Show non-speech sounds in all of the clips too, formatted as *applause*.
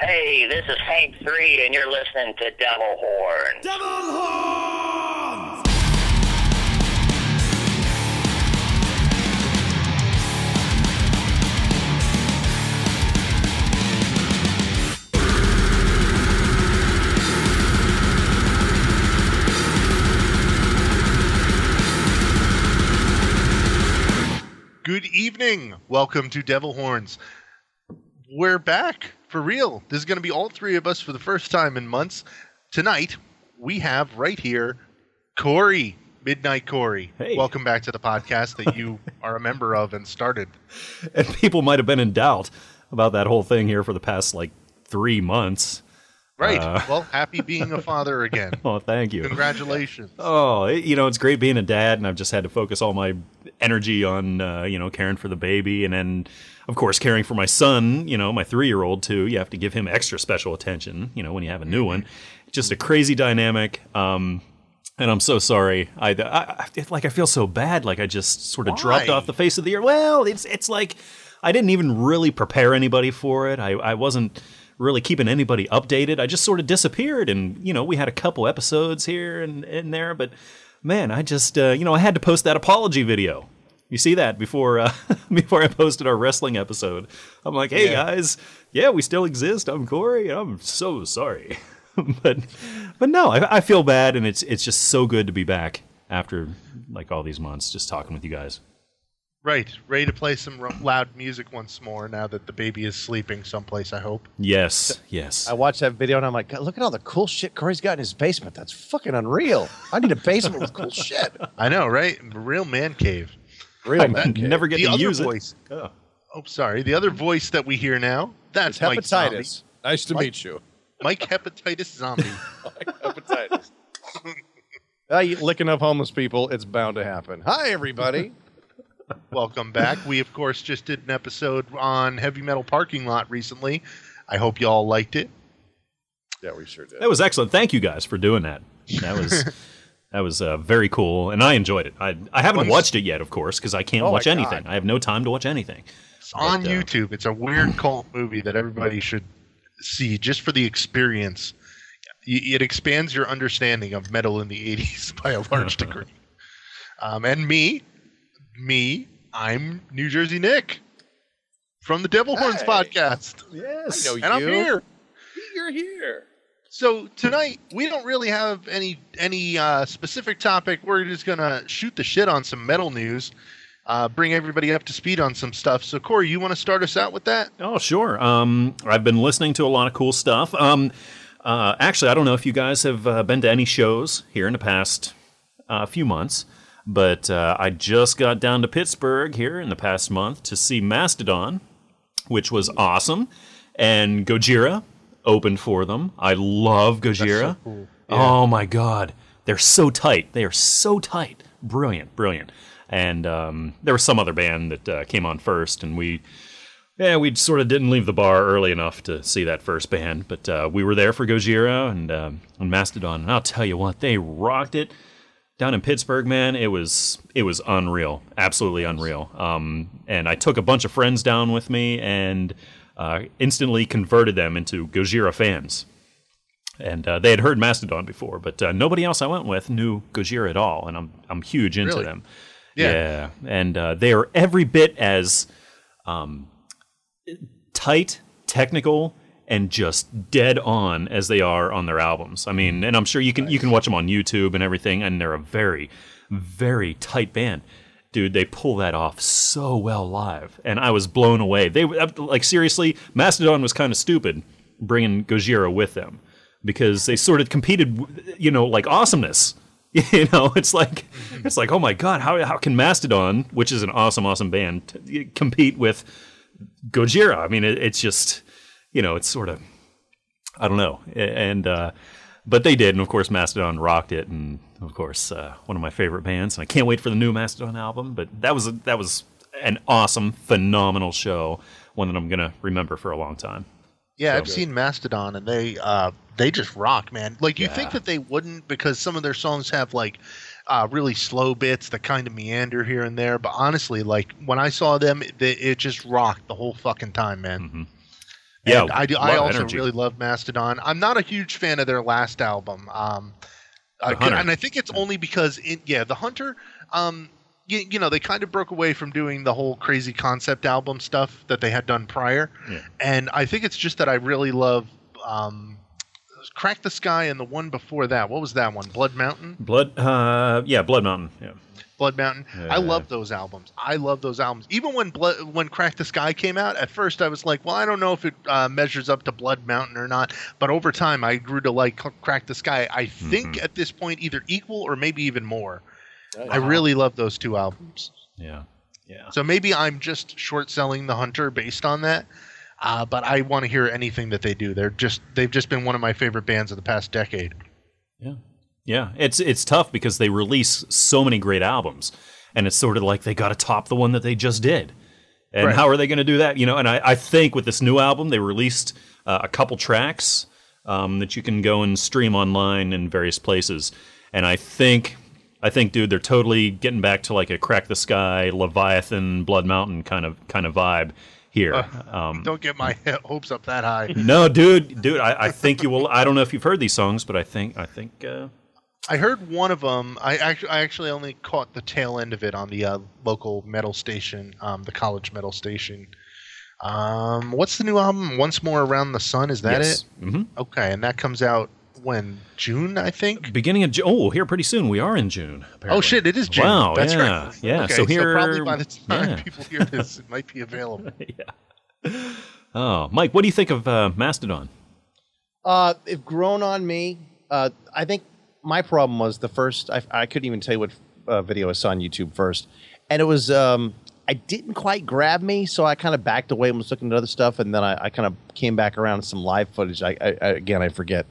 Hey, this is Hank 3, and you're listening to Devil Horn. Devil Horns! Good evening. Welcome to Devil Horns. We're back for real. This is going to be all three of us for the first time in months. Tonight, we have right here Corey, Midnight Corey. Hey. Welcome back to the podcast that you *laughs* are a member of and started. and people might have been in doubt about that whole thing here for the past like three months. Right. Uh. well, happy being a *laughs* father again. Oh, thank you. Congratulations. Oh, you know, it's great being a dad, and I've just had to focus all my energy on, uh, you know, caring for the baby, and then, of course, caring for my son. You know, my three-year-old too. You have to give him extra special attention. You know, when you have a new one, just a crazy dynamic. Um, and I'm so sorry. I, I, I like I feel so bad. Like I just sort of dropped off the face of the earth. Well, it's it's like I didn't even really prepare anybody for it. I, I wasn't really keeping anybody updated. I just sort of disappeared, and you know, we had a couple episodes here and, and there, but man, I just uh, you know I had to post that apology video. You see that before uh, *laughs* before I posted our wrestling episode. I'm like, hey Yeah. guys, yeah, we still exist. I'm Corey. and I'm so sorry, *laughs* but but no, I, I feel bad, and it's it's just so good to be back after like all these months, just talking with you guys. Right. Ready to play some ro- loud music once more now that the baby is sleeping someplace, I hope. Yes, yes. I watched that video and I'm like, God, look at all the cool shit Corey's got in his basement. That's fucking unreal. I need a basement with cool *laughs* shit. I know, right? Real man cave. Real I never get the to other use voice. it. Oh. Oh, sorry. The other voice that we hear now, that's It's Mike Zombie. hepatitis. Nice to Mike- meet you. Mike Hepatitis Zombie. *laughs* hepatitis. Ah, you licking up homeless people, it's bound to happen. Hi, everybody. *laughs* Welcome back. We, of course, just did an episode on Heavy Metal Parking Lot recently. I hope you all liked it. yeah, we sure did. That was excellent. Thank you guys for doing that. That was *laughs* that was uh, very cool, and I enjoyed it. I I haven't Once- watched it yet, of course, because I can't Oh watch anything. I have no time to watch anything. It's on But, uh, YouTube. It's a weird cult movie that everybody should see just for the experience. It expands your understanding of metal in the 80s *laughs* by a large degree. Um, and me, me, I'm New Jersey Nick from the Devil Horns Hey. podcast. Yes. I know And I'm here. You're here. So tonight we don't really have any any uh, specific topic. We're just gonna shoot the shit on some metal news, uh, bring everybody up to speed on some stuff. So Corey, you want to start us out with that? Oh, sure. Um, I've been listening to a lot of cool stuff. Um, uh, actually, I don't know if you guys have uh, been to any shows here in the past uh, few months, but uh, I just got down to Pittsburgh here in the past month to see Mastodon, which was awesome, and Gojira opened for them. I love Gojira. Oh my god, they're so tight. They are so tight. Brilliant, brilliant. And um, there was some other band that uh, came on first, and we yeah, we sort of didn't leave the bar early enough to see that first band, but uh, we were there for Gojira and, um and Mastodon, and I'll tell you what, they rocked it down in Pittsburgh. Man, it was it was unreal, absolutely unreal. Um, and I took a bunch of friends down with me and uh, instantly converted them into Gojira fans. And uh, they had heard Mastodon before, but uh, nobody else I went with knew Gojira at all, and I'm I'm huge into Really? them. Yeah. yeah, and uh, they are every bit as tight, technical, and just dead on as they are on their albums. I mean, and I'm sure you can you can watch them on YouTube and everything, and they're a very, very tight band. Dude, they pull that off so well live, and I was blown away. They like seriously, Mastodon was kind of stupid bringing Gojira with them because they sort of competed, you know, like awesomeness. *laughs* You know, it's like it's like oh my god, how how can Mastodon, which is an awesome awesome band, t- compete with Gojira. I mean, it, it's just, you know, it's sort of, I don't know, and uh, but they did, and of course, Mastodon rocked it, and of course, uh, one of my favorite bands. And I can't wait for the new Mastodon album. But that was a, that was an awesome, phenomenal show, one that I'm gonna remember for a long time. Yeah, So I've seen Mastodon, and they uh, they just rock, man. Like you think that they wouldn't because some of their songs have like uh, really slow bits that kind of meander here and there. But honestly, like when I saw them, it, it just rocked the whole fucking time, man. Mhm. Yeah, And I, do, I also energy. really love Mastodon. I'm not a huge fan of their last album. Um, Hunter. and I think it's only because, it, yeah, the Hunter. Um, you, you know, they kind of broke away from doing the whole crazy concept album stuff that they had done prior, Yeah. and I think it's just that I really love. Um, Crack the Skye and the one before that. What was that one? Blood Mountain. Blood. Uh, yeah, Blood Mountain. Yeah. Blood Mountain. Yeah. I love those albums. I love those albums. Even when Blood, when Crack the Skye came out, at first I was like, well, I don't know if it uh, measures up to Blood Mountain or not. But over time, I grew to like Crack the Skye. I think Mm-hmm. at this point, either equal or maybe even more. I really love those two albums. Yeah. Yeah. So maybe I'm just short selling the Hunter based on that. Uh, but I want to hear anything that they do. They're just they've just been one of my favorite bands of the past decade. Yeah. Yeah. It's it's tough because they release so many great albums, and it's sort of like they got to top the one that they just did. And Right. how are they going to do that? You know, and I, I think with this new album, they released uh, a couple tracks um, that you can go and stream online in various places. And I think, I think, dude, they're totally getting back to like a crack the Skye, Leviathan, Blood Mountain kind of kind of vibe here. um, Don't get my *laughs* hopes up that high. no, dude, dude, I, I think you will. I don't know if you've heard these songs, but I think, I think. Uh, I heard one of them. I actually, I actually only caught the tail end of it on the uh, local metal station, um, the college metal station. Um, what's the new album? Once more around the sun. Is that yes. it? hmm Okay, and that comes out when June, I think. Beginning of June. Oh, here pretty soon. We are in June. Oh shit! It is June. Wow, That's yeah, right. yeah. Okay, So here- probably by the time yeah. people hear this, it might be *laughs* available. Yeah. Oh, Mike, what do you think of uh, Mastodon? Uh, it grown on me. Uh, I think my problem was the first. I, I couldn't even tell you what uh, video I saw on YouTube first, and it was. Um, I didn't quite grab me, so I kind of backed away and was looking at other stuff, and then I, I kind of came back around to some live footage. I, I, I again, I forget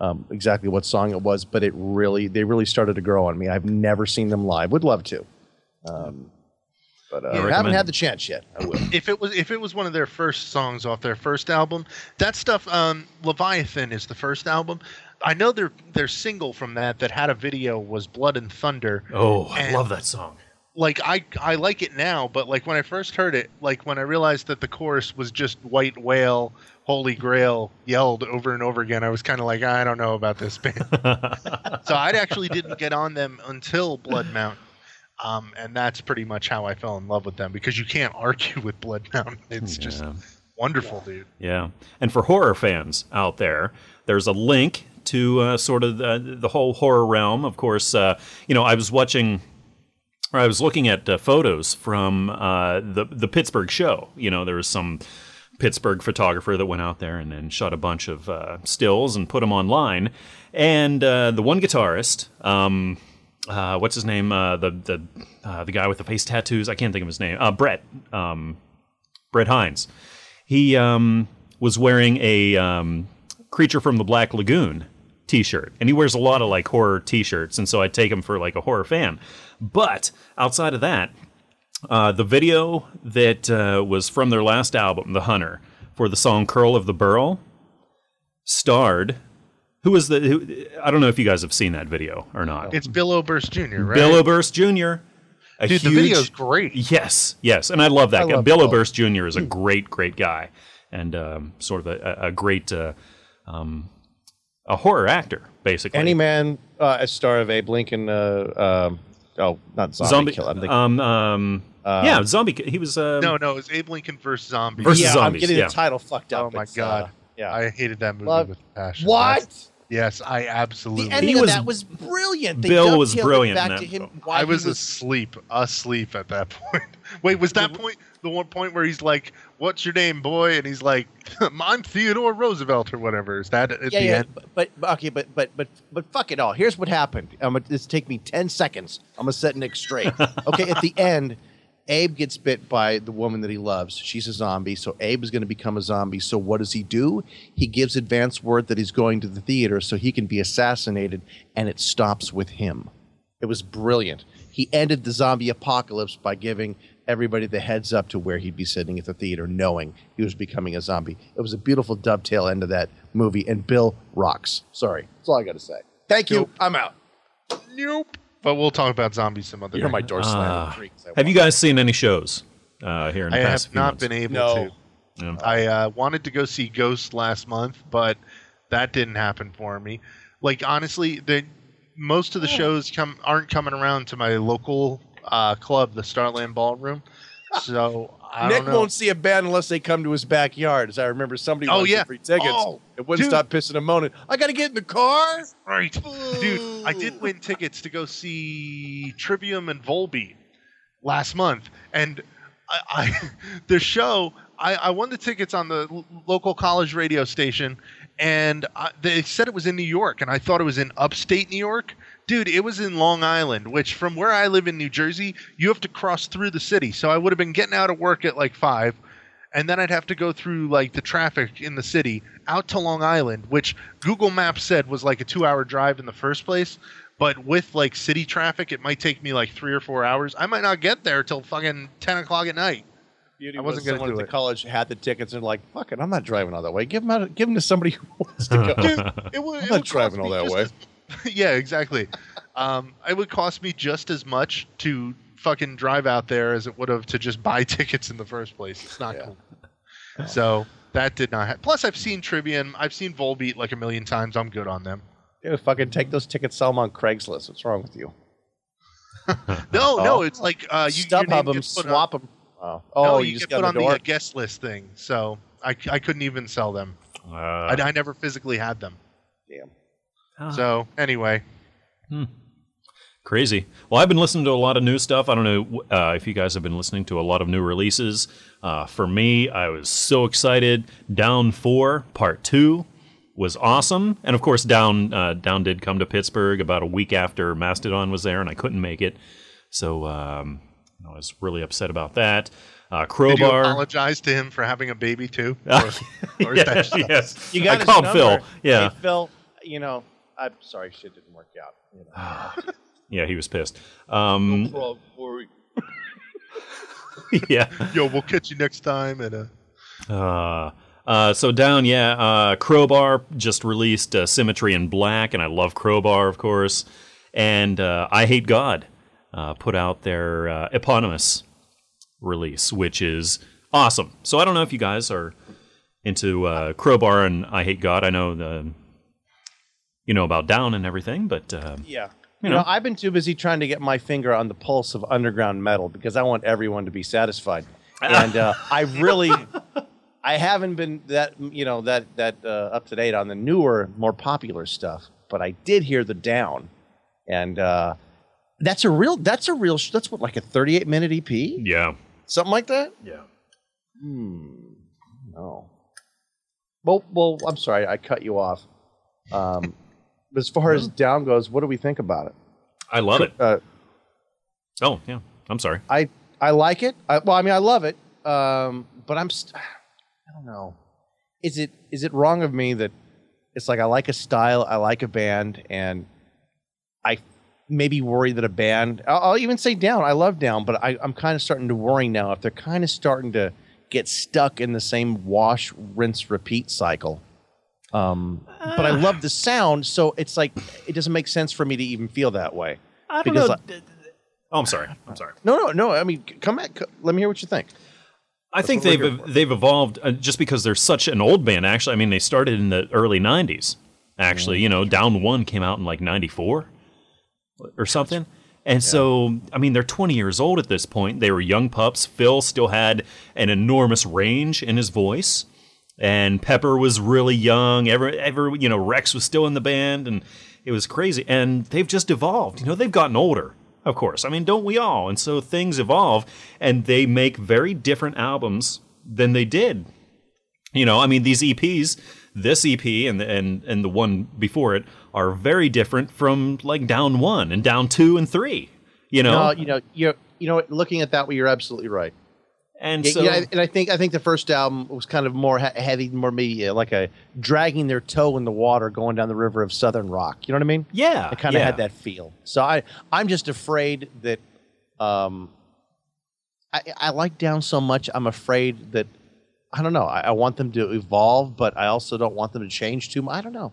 um, exactly what song it was, but it really they really started to grow on me. I've never seen them live. Would love to, um, but uh, I haven't had the chance yet. I will. if it was if it was one of their first songs off their first album, that stuff. Um, Leviathan is the first album. I know their their single from that that had a video was Blood and Thunder. Oh, I love that song. Like I I like it now, but like when I first heard it, like when I realized that the chorus was just White Whale, Holy Grail yelled over and over again, I was kind of like I don't know about this band. *laughs* so I actually didn't get on them until Blood Mountain. Um, and that's pretty much how I fell in love with them because you can't argue with Blood Mountain. It's just Yeah. wonderful, dude. Yeah. And for horror fans out there, there's a link to uh, sort of the, the whole horror realm. Of course, uh, you know, I was watching, or I was looking at uh, photos from uh, the the Pittsburgh show. You know, there was some Pittsburgh photographer that went out there and then shot a bunch of uh, stills and put them online. And uh, the one guitarist, um, what's his name? The the the guy with the face tattoos. I can't think of his name. Brent. Um, Brent Hinds. He um, was wearing a um, Creature from the Black Lagoon T-shirt, and he wears a lot of like horror T-shirts, and so I take him for like a horror fan. But outside of that, uh, the video that uh, was from their last album, The Hunter, for the song "Curl of the Burl," starred. Who was the? Who, I don't know if you guys have seen that video or not. It's Bill Oberst Jr., right? Bill Oberst Jr. Dude, the huge- video's great. Yes, yes, and I love that I guy. love Bill Bill. Oberst Jr. is a great, great guy, and um, sort of a, a a great, uh, um, a horror actor, basically. Any man, uh, a star of Abe Lincoln. Uh, um, oh, not zombie, zombie, kill. I'm thinking, um, um, yeah, zombie. He was uh, No, no, it was Abe Lincoln versus Zombies. Versus yeah, zombies, I'm getting yeah. the title fucked up. Oh my god. uh, yeah. I hated that movie Love- with passion. what? That's- yes, I absolutely. The ending He of was- that was brilliant. They Bill was brilliant Back to him. Why I he was, asleep, asleep at that *laughs* point. Wait, was that point the one point where he's like, "What's your name, boy?" And he's like, *laughs* "I'm Theodore Roosevelt or whatever." Is that at yeah, the yeah, end? but, but okay, but but but but fuck it all. Here's what happened. I'm gonna this take me ten seconds. I'm gonna set Nick straight. *laughs* Okay, at the end, Abe gets bit by the woman that he loves. She's a zombie, so Abe is gonna become a zombie. So what does he do? He gives advance word that he's going to the theater so he can be assassinated, and it stops with him. It was brilliant. He ended the zombie apocalypse by giving everybody the heads up to where he'd be sitting at the theater, knowing he was becoming a zombie. It was a beautiful dovetail end of that movie, and Bill rocks. Sorry, that's all I got to say. Thank you. Nope. I'm out. Nope. But we'll talk about zombies some other You hear day. my door slam. Ah. have you guys seen any shows uh, here in the I past have few not months? been able No. to. Yeah. I uh, wanted to go see Ghost last month, but that didn't happen for me. Like honestly, the most of the shows come aren't coming around to my local uh, club, the Starland Ballroom. So I Nick don't know. won't see a band unless they come to his backyard. As I remember, somebody Oh, yeah. free tickets. Oh, it wouldn't dude. stop pissing and moaning. I got to get in the car. Right, dude. I did win tickets to go see Trivium and Volbeat last month, and I, I *laughs* the show. I, I won the tickets on the l- local college radio station, and I, they said it was in New York, and I thought it was in upstate New York. Dude, it was in Long Island, which from where I live in New Jersey, you have to cross through the city. So I would have been getting out of work at like five, and then I'd have to go through like the traffic in the city out to Long Island, which Google Maps said was like a two-hour drive in the first place. But with like city traffic, it might take me like three or four hours. I might not get there till fucking ten o'clock at night. Beauty I wasn't was gonna do at it. the college had the tickets and like, fuck it, I'm not driving all that way. Give them out. Give them to somebody who wants to go. Dude, it would, I'm it not would driving all me that just way. As- *laughs* yeah, exactly. Um, it would cost me just as much to fucking drive out there as it would have to just buy *laughs* tickets in the first place. It's not Yeah. cool. So that did not. happen. Plus, I've seen Trivium. I've seen Volbeat like a million times. I'm good on them. Dude, fucking take those tickets, sell them on Craigslist. What's wrong with you? *laughs* No, no, Oh. it's like uh, you your name them, put swap them. Oh, no, oh you, you, just get put on on the the uh, guest list thing. So I, I couldn't even sell them. Uh, I, I never physically had them. Damn. Ah. So anyway, Crazy. Well, I've been listening to a lot of new stuff. I don't know uh, if you guys have been listening to a lot of new releases. Uh, for me, I was so excited. Down Four Part Two was awesome, and of course, Down uh, Down did come to Pittsburgh about a week after Mastodon was there, and I couldn't make it, so um, I was really upset about that. Uh, did you Crowbar. apologize to him for having a baby too? *laughs* Or, or *laughs* yes, yes. You got I his called number. Phil. Yeah, Hey, Phil. You know, I'm sorry, shit didn't work out. You know. *sighs* yeah, he was pissed. Um, *laughs* yeah. Yo, we'll catch you next time. And uh, Uh, uh, so down, yeah. Uh, Crowbar just released uh, Symmetry in Black, and I love Crowbar, of course. And uh, I Hate God uh, put out their uh, eponymous release, which is awesome. So I don't know if you guys are into uh, Crowbar and I Hate God. I know the you know about Down and everything, but uh, Yeah. You You know, know. I've been too busy trying to get my finger on the pulse of underground metal because I want everyone to be satisfied. *laughs* And uh, I really, I haven't been that you know that that uh, up to date on the newer, more popular stuff. But I did hear the down, and uh, that's a real. That's a real. sh- That's what like a thirty-eight minute EP, yeah, something like that. yeah. Hmm. No. Well, well, I'm sorry, I cut you off. Um, but as far as down goes, what do we think about it? I love it. Uh, Oh, yeah. I'm sorry. I I like it. I, well, I mean, I love it. Um, but I'm st- *sighs* I don't know. Is it is it wrong of me that it's like I like a style, I like a band, and I maybe worry that a band. I'll, I'll even say down. I love down, but I, I'm kind of starting to worry now if they're kind of starting to get stuck in the same wash, rinse, repeat cycle. Um, but I love the sound, so it's like it doesn't make sense for me to even feel that way. I don't Because know. I- oh, I'm sorry. I'm sorry. No, no, no. I mean, come back. Let me hear what you think. I think they've they've evolved uh, just because they're such an old band. Actually, I mean, they started in the early '90s. Actually, you know, Down One came out in like '94 or something. And so, I mean, they're 20 years old at this point. They were young pups. Phil still had an enormous range in his voice, and Pepper was really young. Ever, ever, you know, Rex was still in the band, and it was crazy. And they've just evolved. You know, they've gotten older, of course. I mean, don't we all? And so things evolve, and they make very different albums than they did you know, I mean, these EPs, this EP and and and the one before it are very different from like Down One and Down Two and Three. You know, No, you know, you you know, looking at that way, you're absolutely right. And Yeah, so yeah, and I think I think the first album was kind of more he- heavy, more maybe uh, like a dragging their toe in the water, going down the river of Southern rock. You know what I mean? yeah, It kind of yeah. had that feel. So I I'm just afraid that um I I like Down so much. I'm afraid that I don't know. I, I want them to evolve, but I also don't want them to change too much. I don't know.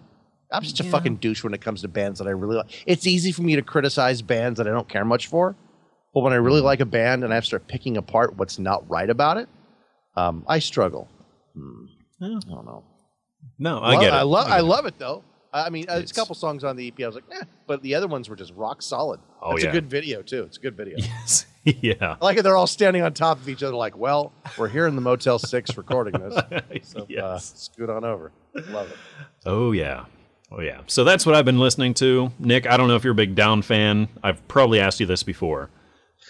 I'm just a fucking douche when it comes to bands that I really like. It's easy for me to criticize bands that I don't care much for, but when I really like a band and I have to start picking apart what's not right about it, um, I struggle. I don't know. No, I Lo- get it. I love. I it. love it though. I mean, uh, it's a couple songs on the EP. I was like, eh, but the other ones were just rock solid. Oh, it's yeah. a good video too. It's a good video. Yes. *laughs* yeah. I like it. They're all standing on top of each other, like, well, we're here in the Motel Six recording this. *laughs* So uh, scoot on over. Love it. Oh yeah. Oh yeah. So that's what I've been listening to. Nick, I don't know if you're a big Down fan. I've probably asked you this before.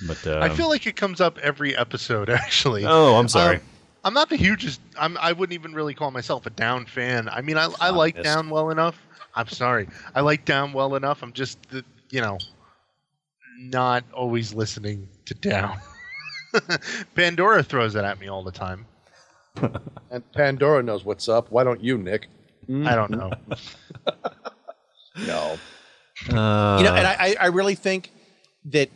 But uh, I feel like it comes up every episode, *laughs* actually. Oh, I'm sorry. Um, I'm not the hugest. I'm. I wouldn't even really call myself a Down fan. I mean, I, I like Communist. Down well enough. I'm sorry. I like Down well enough. I'm just, the, you know, not always listening to Down. *laughs* Pandora throws it at me all the time. *laughs* And Pandora knows what's up. Why don't you, Nick? I don't know. No. Uh, you know, and I, I- I really think that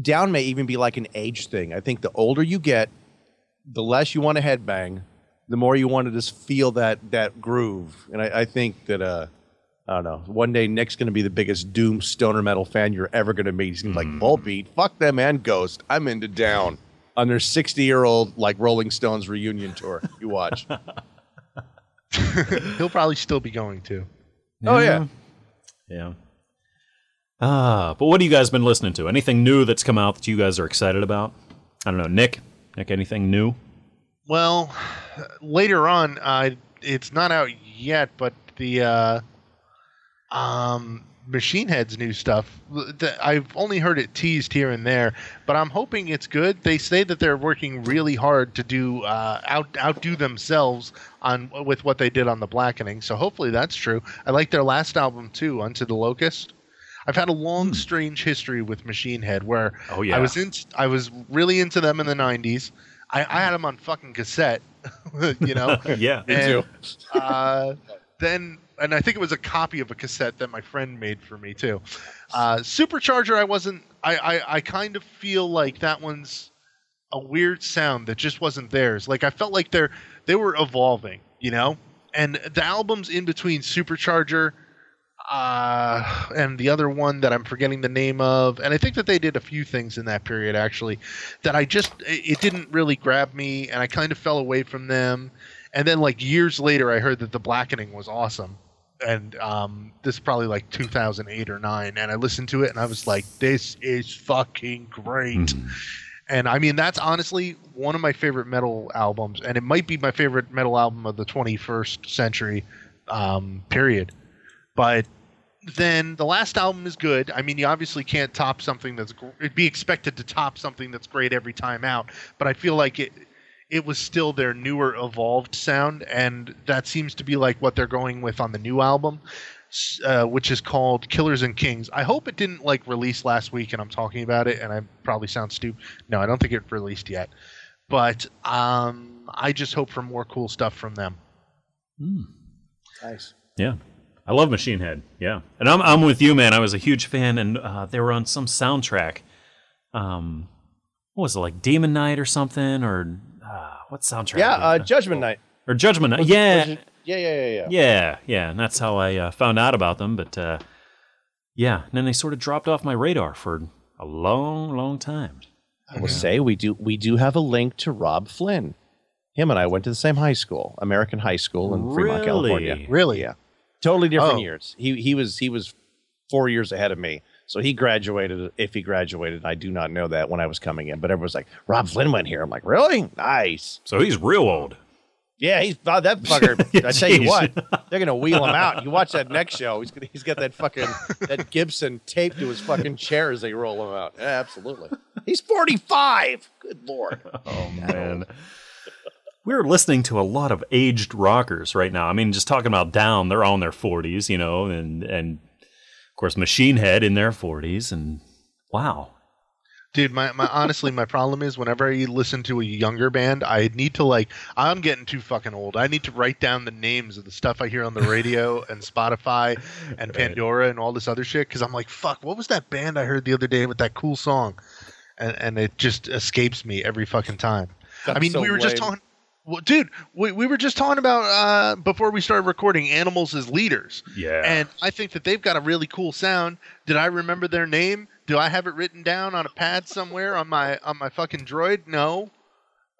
down may even be like an age thing. I think the older you get, the less you want to headbang, the more you want to just feel that that groove. And I, I think that uh, I don't know. One day Nick's going to be the biggest doom stoner metal fan you're ever going to meet. He's gonna be like Volbeat, fuck them and Ghost. I'm into down on their 60 year old like Rolling Stones reunion tour. You watch. *laughs* He'll probably still be going to. oh yeah. Yeah. Ah, but what have you guys been listening to? Anything new that's come out that you guys are excited about? I don't know, Nick. Nick, anything new? Well, later on, uh, it's not out yet, but the uh, um, Machine Head's new stuff. I've only heard it teased here and there, but I'm hoping it's good. They say that they're working really hard to do uh, out outdo themselves on with what they did on the Blackening. So hopefully that's true. I like their last album too, Unto the Locust. I've had a long, strange history with Machine Head where Oh, yeah. I was in, I was really into them in the '90s. I, I had them on fucking cassette, *laughs* you know. *laughs* yeah. And, *laughs* uh, then, and I think it was a copy of a cassette that my friend made for me too. Uh, Supercharger, I wasn't. I, I I kind of feel like that one's a weird sound that just wasn't theirs. Like I felt like they're they were evolving, you know. And the albums in between Supercharger uh, and the other one that I'm forgetting the name of, and I think that they did a few things in that period actually that I just it it didn't really grab me, and I kind of fell away from them. And then like years later, I heard that the Blackening was awesome, and um, this is probably like 2008 or nine, and I listened to it and I was like, this is fucking great. And I mean, that's honestly one of my favorite metal albums, and it might be my favorite metal album of the 21st century um, period. But then the last album is good. I mean, you obviously can't top something that's it'd be expected to top something that's great every time out. But I feel like it it was still their newer, evolved sound, and that seems to be like what they're going with on the new album, uh, which is called Killers and Kings. I hope it didn't like release last week, and I'm talking about it, and I probably sound stupid. No, I don't think it released yet, but um, I just hope for more cool stuff from them. Mm. Nice. Yeah. I love Machine Head. Yeah. And I'm, I'm with you, man. I was a huge fan, and uh, they were on some soundtrack. Um, what was it, like Demon Night or something? Or uh, what soundtrack? Yeah, uh? Judgment Night. or Judgment Night. Was- yeah. was yeah, yeah, yeah, yeah. Yeah, yeah, and that's how I uh, found out about them. But uh, yeah, and then they sort of dropped off my radar for a long, long time. I will say we do we do have a link to Robb Flynn. Him and I went to the same high school, American High School in Fremont, California. Really? Yeah. Totally different Oh. years. He he was he was four years ahead of me. So he graduated. If he graduated, I do not know that when I was coming in. But everyone's like, Robb Flynn went here. I'm like, really? Nice. So he's real old. Yeah, he's oh, that fucker. *laughs* I tell you what, they're gonna wheel him out. *laughs* You watch that next show. He's gonna, he's got that fucking that Gibson taped to his fucking chair as they roll him out. Yeah, absolutely. He's 45. Good lord. *laughs* Oh man. We're listening to a lot of aged rockers right now. I mean, just talking about Down, they're all in their 40s, you know, and and of course Machine Head in their 40s, and wow, Dude, my, my honestly, my problem is whenever I listen to a younger band, I need to like I'm getting too fucking old. I need to write down the names of the stuff I hear on the radio *laughs* and Spotify and Pandora and all this other shit because I'm like, fuck, what was that band I heard the other day with that cool song? And and it just escapes me every fucking time. I mean, so we were just talking. Well, dude, we, we were just talking about uh, before we started recording animals as leaders. Yeah. And I think that they've got a really cool sound. Did I remember their name? Do I have it written down on a pad somewhere on my on my fucking droid? No.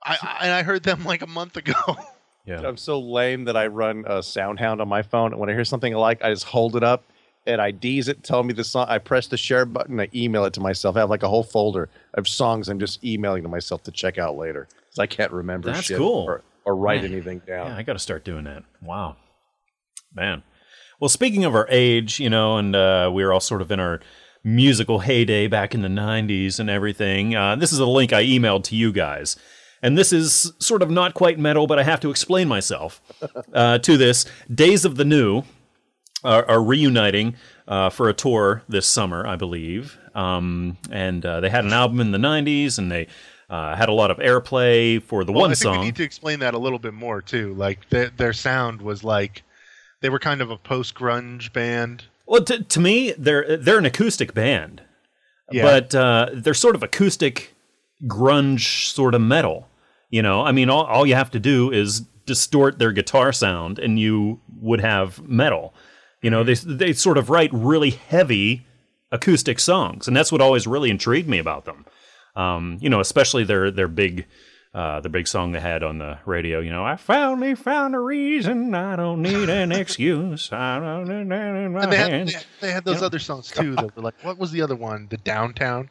I, I and I heard them like a month ago. *laughs* Yeah. I'm so lame that I run a SoundHound on my phone, and when I hear something I like, I just hold it up and I D's it, tell me the song. I press the share button, I email it to myself. I have like a whole folder of songs I'm just emailing to myself to check out later because I can't remember That's shit cool. or, or write Man. anything down. Yeah, I got to start doing that. Wow, man. Well, speaking of our age, you know, and uh, we were all sort of in our musical heyday back in the '90s and everything. Uh, this is a link I emailed to you guys, and this is sort of not quite metal, but I have to explain myself *laughs* uh, to this. Days of the New are, are reuniting uh, for a tour this summer, I believe. Um, and uh, they had an album in the '90s, and they uh, had a lot of airplay for the Well, one I think song. we need to explain that a little bit more too. Like their their sound was like they were kind of a post grunge band. Well, to, to me, they're they're an acoustic band, Yeah. but uh, they're sort of acoustic grunge sort of metal. You know, I mean, all all you have to do is distort their guitar sound, and you would have metal. You know, they they sort of write really heavy acoustic songs, and that's what always really intrigued me about them. Um, you know, especially their their big. Uh, the big song they had on the radio, you know, I finally found a reason. I don't need an excuse. I don't in my And they had, hands. they, they had those other songs too. That were like, what was the other one? The Downtown.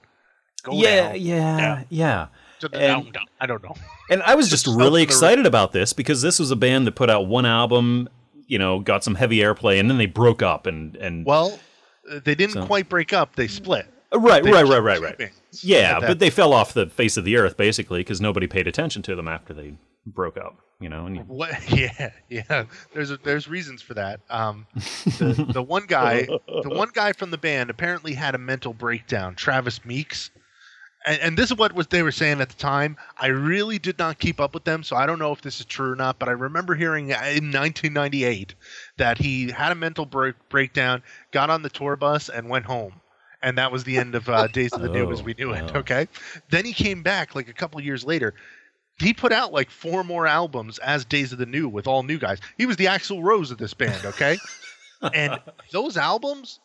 Go yeah, down. yeah, yeah. To the And- down, down. I don't know. And I was just Just really something to- excited about this because this was a band that put out one album, you know, got some heavy airplay, and then they broke up and and Well, uh, they didn't So- quite break up. They split. Right, They right, kept right, right, right. Yeah, but they fell off the face of the earth basically because nobody paid attention to them after they broke up. You know, and you, What? *laughs* Yeah, yeah. There's a, there's reasons for that. Um, the, the one guy, the one guy from the band, apparently had a mental breakdown. Travis Meeks, and, and this is what was they were saying at the time. I really did not keep up with them, so I don't know if this is true or not. But I remember hearing in 1998 that he had a mental break, breakdown, got on the tour bus, and went home. And that was the end of uh, Days of the New as Oh, we knew it. wow. Okay. Then he came back like a couple years later he put out like four more albums as Days of the New with all new guys. He was the Axl Rose of this band, okay? *laughs* and those albums,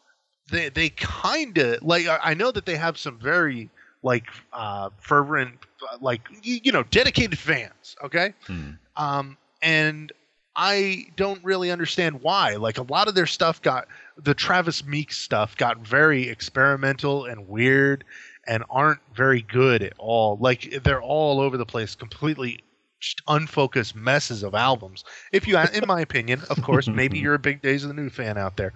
they they kind of like I know that they have some very like uh fervent like you know dedicated fans, okay? Hmm. Um and I don't really understand why. Like a lot of their stuff got the Travis Meek stuff got very experimental and weird and aren't very good at all. Like they're all over the place, completely unfocused messes of albums. If you, in my opinion, of course, maybe *laughs* you're a big Days of the New fan out there.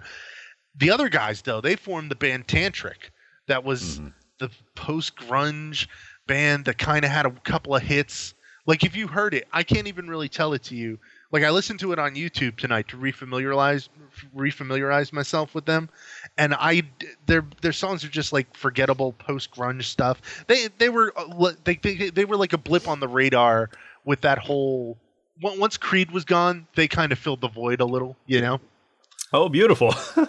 The other guys, though, they formed the band Tantric. That was mm-hmm. the post grunge band that kind of had a couple of hits. Like if you heard it, I can't even really tell it to you. Like I listened to it on YouTube tonight to refamiliarize refamiliarize myself with them, and I their their songs are just like forgettable post grunge stuff. They they were uh, they, they they were like a blip on the radar with that whole. Once Creed was gone, they kind of filled the void a little, you know. oh, beautiful. *laughs*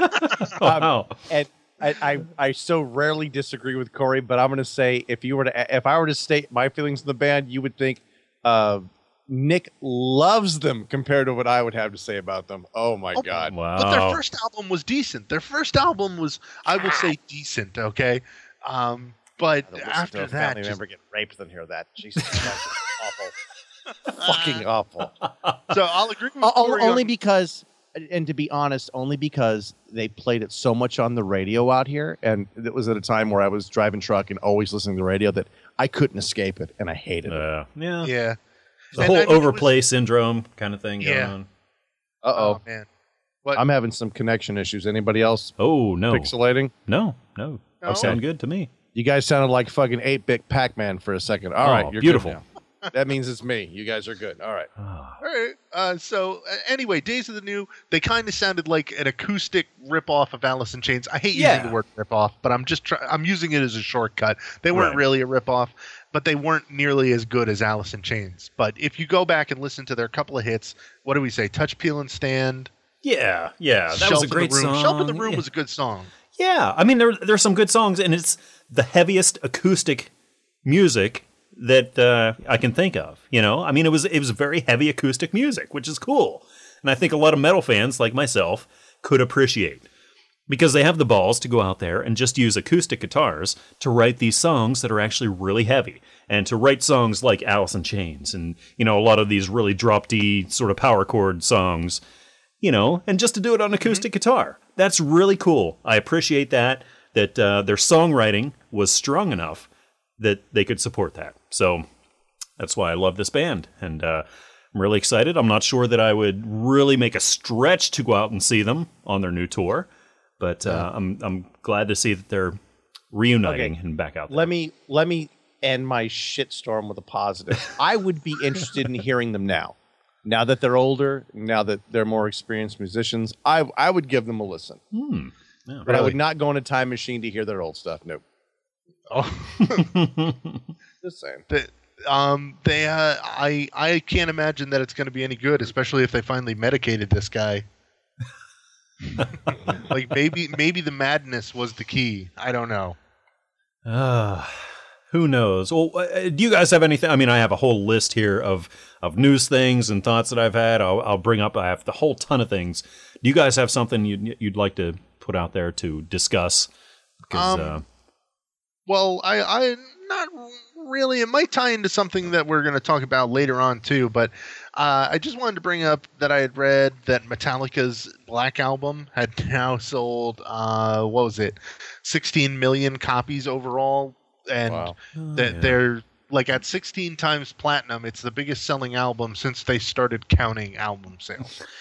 *laughs* wow. and I, I, I so rarely disagree with Corey, but I'm going to say if you were to if I were to state my feelings in the band, you would think uh, Nick loves them compared to what I would have to say about them. Oh my Oh, god! Wow. But their first album was decent. Their first album was, I will say, decent. Okay, um, but I don't listen to after that, family just- member get raped and hear that. Jesus, that's *laughs* awful, fucking awful. *laughs* so I'll agree with O- o- Corey only on- because, and to be honest, only because they played it so much on the radio out here, and it was at a time where I was driving truck and always listening to the radio that I couldn't escape it, and I hated it. Uh, yeah. yeah, The And whole I mean, it was- overplay syndrome kind of thing going Yeah. on. Uh oh, man. But I'm having some connection issues. Anybody else Oh no, pixelating? no, no. No? Sound good to me. You guys sounded like fucking 8 bit Pac Man for a second. All Oh, right, you're good beautiful. now. that means it's me. You guys are good. All right. *sighs* Ah, All right. Uh, so uh, anyway, Days of the New, they kind of sounded like an acoustic ripoff of Alice in Chains. I hate Yeah. using the word ripoff, but I'm just try- I'm using it as a shortcut. They weren't Right. really a ripoff, but they weren't nearly as good as Alice in Chains. But if you go back and listen to their couple of hits, what do we say? Touch, Peel, and Stand. yeah, yeah. That Shelf was a great room. song. Shelf in the Room yeah. was a good song. Yeah, I mean there there's some good songs, and it's the heaviest acoustic music that uh, I can think of. You know, I mean it was it was very heavy acoustic music, which is cool, and I think a lot of metal fans like myself could appreciate. Because they have the balls to go out there and just use acoustic guitars to write these songs that are actually really heavy and to write songs like Alice in Chains and you know a lot of these really drop D sort of power chord songs you know and just to do it on acoustic guitar. That's really cool. I appreciate that that uh, their songwriting was strong enough that they could support that. So that's why I love this band and uh, I'm really excited. I'm not sure that I would really make a stretch to go out and see them on their new tour but uh, I'm I'm glad to see that they're reuniting Okay. and back out there. Let me let me end my shitstorm with a positive. *laughs* I would be interested in hearing them now. Now that they're older, now that they're more experienced musicians, I I would give them a listen. But I would not go in a time machine to hear their old stuff. Nope. Oh, *laughs* Just saying. the, um, they, uh, I, I can't imagine that it's going to be any good, especially if they finally medicated this guy. Like maybe, maybe the madness was the key. I don't know. Uh, who knows? Well, uh, do you guys have anything? I mean, I have a whole list here of of news things and thoughts that I've had. I'll, I'll bring up. I have the whole ton of things. Do you guys have something you'd, you'd like to put out there to discuss? Because Um, uh, Well, I, I not really. It might tie into something that we're going to talk about later on too. But uh, I just wanted to bring up that I had read that Metallica's Black album had *laughs* now sold. Uh, what was it? 16 million copies overall, and Wow. that yeah. they're like at 16 times platinum. It's the biggest selling album since they started counting album sales. *laughs*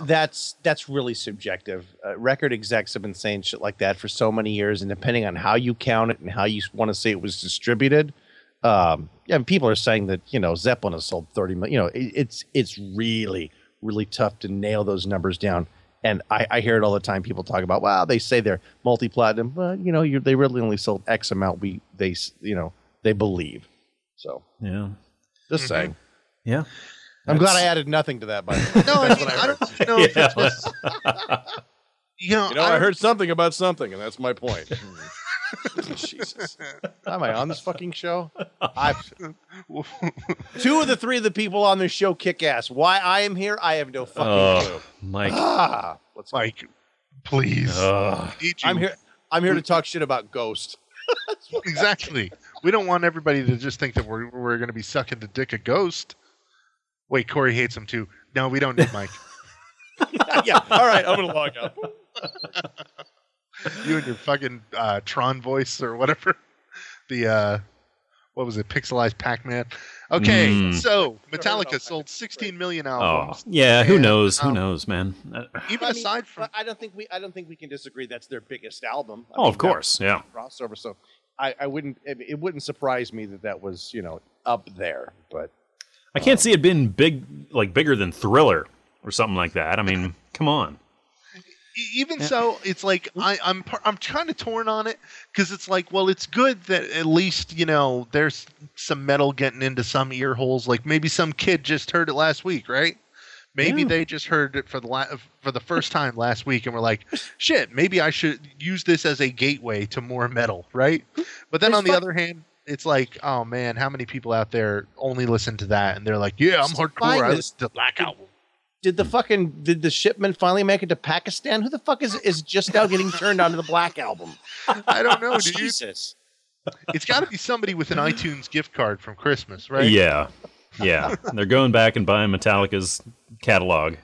That's that's really subjective. Uh, record execs have been saying shit like that for so many years, and depending on how you count it and how you want to say it was distributed, um, yeah, and people are saying that you know Zeppelin has sold thirty million. You know, it, it's it's really really tough to nail those numbers down. And I, I hear it all the time. People talk about, wow, they say they're multi platinum, but you know, you're, they really only sold X amount. We they you know they believe. So yeah, just saying. yeah. I'm glad I added nothing to that. By the *laughs* way. No, I, mean, I don't know if Yeah. it's *laughs* you know, You know, I, heard something about something, and that's my point. *laughs* *laughs* Jesus. Am I on this fucking show? I've, *laughs* two of the three of the people on this show kick ass. Why I am here, I have no fucking Oh, clue. Mike. Ah, let's, Mike, please. Ugh. Need you. I'm here. I'm here to talk shit about Ghost. *laughs* Exactly. We don't want everybody to just think that we're we're going to be sucking the dick of Ghost. Wait, Corey hates him too. No, we don't need Mike. yeah. All right. I'm gonna log out. You and your fucking uh, Tron voice or whatever. The uh, what was it? Pixelized Pac-Man. Okay, Mm. so Metallica sold 16 million albums. yeah. Who And, knows? Who um, knows, man? Uh, Even I mean, aside from I don't think we. I don't think we can disagree. That's their biggest album. I oh, mean, of course. Yeah. that crossover. So I, I wouldn't. It, it wouldn't surprise me that that was you know up there. But I can't see it being big, like bigger than Thriller or something like that. I mean, come on. Even so, it's like I, I'm I'm kind of torn on it because it's like, well, it's good that at least you know there's some metal getting into some ear holes. Like maybe some kid just heard it last week, right? Maybe Yeah. they just heard it for the la- for the first time last week and were like, "Shit, maybe I should use this as a gateway to more metal," right? But then There's on the fuck- other hand, it's like, oh man, how many people out there only listen to that and they're like, "Yeah, I'm hardcore. I listen to Black Album." Did the fucking did the shipment finally make it to Pakistan? Who the fuck is is just now getting turned onto the Black album? *laughs* I don't know, dude. Jesus. It's got to be somebody with an iTunes gift card from Christmas, right? Yeah. Yeah. They're going back and buying Metallica's catalog.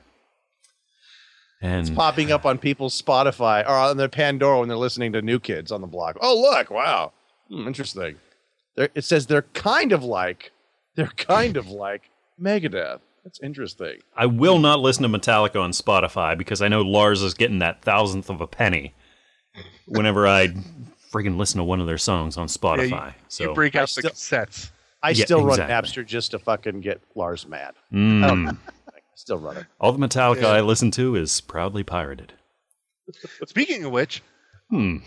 And it's Popping up on people's Spotify or on their Pandora when they're listening to New Kids on the block. Oh look, wow, Hmm, interesting. They're, it says they're kind of like they're kind of like Megadeth. That's interesting. I will not listen to Metallica on Spotify because I know Lars is getting that thousandth of a penny whenever I freaking listen to one of their songs on Yeah, Spotify. you, so you break I out the still- cassettes. I Yeah, still run exactly. Napster just to fucking get Lars mad. Mm. I don't I still run it. all the Metallica Yeah. I listen to is proudly pirated. Speaking of which, Hmm.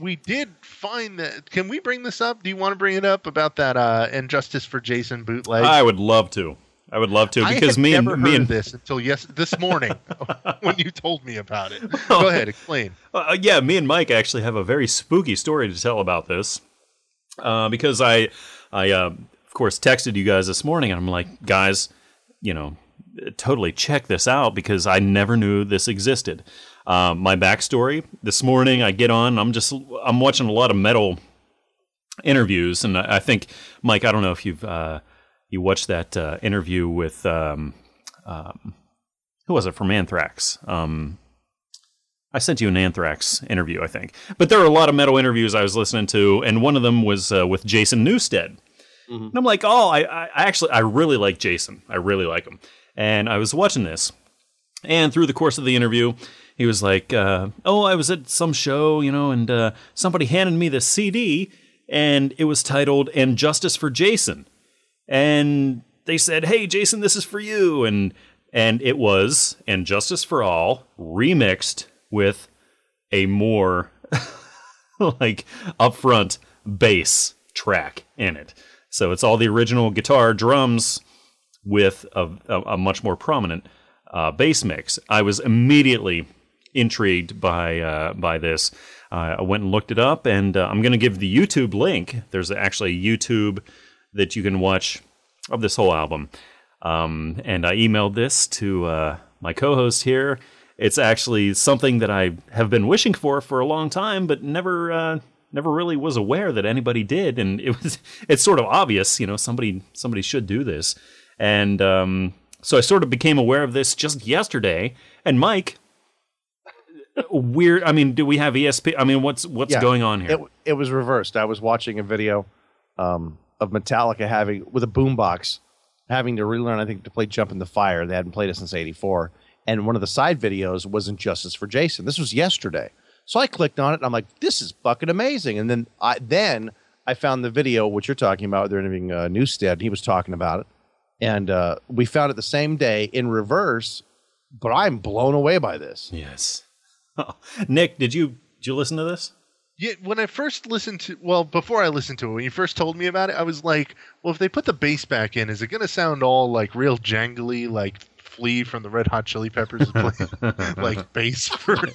we did find that. Can we bring this up? Do you want to bring it up about that uh, "Injustice for Jason" bootleg? I would love to. I would love to because me and me heard and this until yes this morning *laughs* when you told me about it. *laughs* Go ahead, explain. Uh, yeah, me and Mike actually have a very spooky story to tell about this. Uh, because I, I uh, of course texted you guys this morning, and I'm like, guys, you know, totally check this out because I never knew this existed. Uh, my backstory this morning, I get on. I'm just I'm watching a lot of metal interviews, and I I think Mike, I don't know if you've uh, you watched that uh, interview with um, um, who was it from Anthrax? Um, I sent you an Anthrax interview, I think. But there were a lot of metal interviews I was listening to, and one of them was uh, with Jason Newsted. And I'm like, oh, I, I I actually I really like Jason. I really like him. And I was watching this, and through the course of the interview, he was like, uh, "Oh, I was at some show, you know, and uh, somebody handed me this CD, and it was titled "And Justice for Jason," and they said, "Hey, Jason, this is for you," and and it was "And Justice for All" remixed with a more *laughs* like upfront bass track in it. So it's all the original guitar, drums, with a, a, a much more prominent uh, bass mix. I was immediately intrigued by uh, by this. Uh, I went and looked it up, and uh, I'm going to give the YouTube link. There's actually a YouTube that you can watch of this whole album. Um, and I emailed this to uh, my co-host here. It's actually something that I have been wishing for for a long time, but never uh, never really was aware that anybody did. And it was *laughs* it's sort of obvious, you know, somebody somebody should do this. And um, so I sort of became aware of this just yesterday. And Mike, *laughs* weird. I mean, do we have ESP? I mean, what's what's Yeah. going on here? It, it was reversed. I was watching a video um, of Metallica having with a boombox having to relearn, I think, to play "Jump in the Fire." They hadn't played it since '84, and one of the side videos was "Injustice for Jason." This was yesterday, so I clicked on it. and I'm like, "This is fucking amazing!" And then I then I found the video which you're talking about. They're interviewing uh, Newsted. He was talking about it, and uh, we found it the same day in reverse. But I'm blown away by this. yes. *laughs* Nick, did you did you listen to this? Yeah, when I first listened to, well, before I listened to it, when you first told me about it, I was like, well, if they put the bass back in, is it going to sound all like real jangly, like Flea from the Red Hot Chili Peppers playing *laughs* like bass for? *laughs*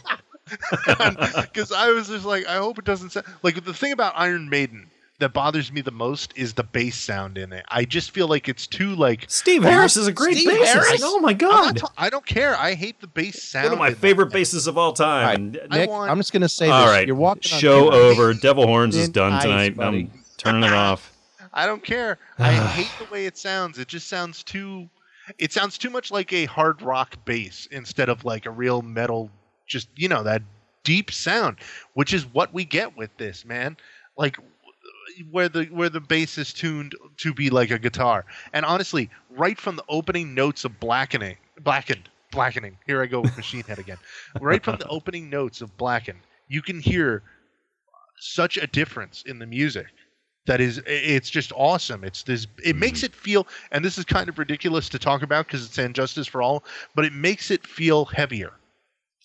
Because I was just like, I hope it doesn't sound like the thing about Iron Maiden that bothers me the most is the bass sound in it. I just feel like it's too like. Steve Harris is a great Steve bassist. Harris? Oh my I'm god. ta- I don't care. I hate the bass sound. One of my favorite thing. bases of all All time. right, And- I Nick, want- I'm just going to say all this. right, You're walking show thin over. Devil Horns is done ice, tonight. buddy. I'm turning it off. I don't care. I *sighs* hate the way it sounds. It just sounds too. It sounds too much like a hard rock bass instead of like a real metal. Just you know that deep sound, which is what we get with this man. Like where the where the bass is tuned to be like a guitar. And honestly, right from the opening notes of Blackening, Blackened, Blackening. Here I go with Machine Head again. *laughs* Right from the opening notes of Blackened, you can hear such a difference in the music that is it's just awesome it's this it mm-hmm. makes it feel and this is kind of ridiculous to talk about because it's injustice for all but it makes it feel heavier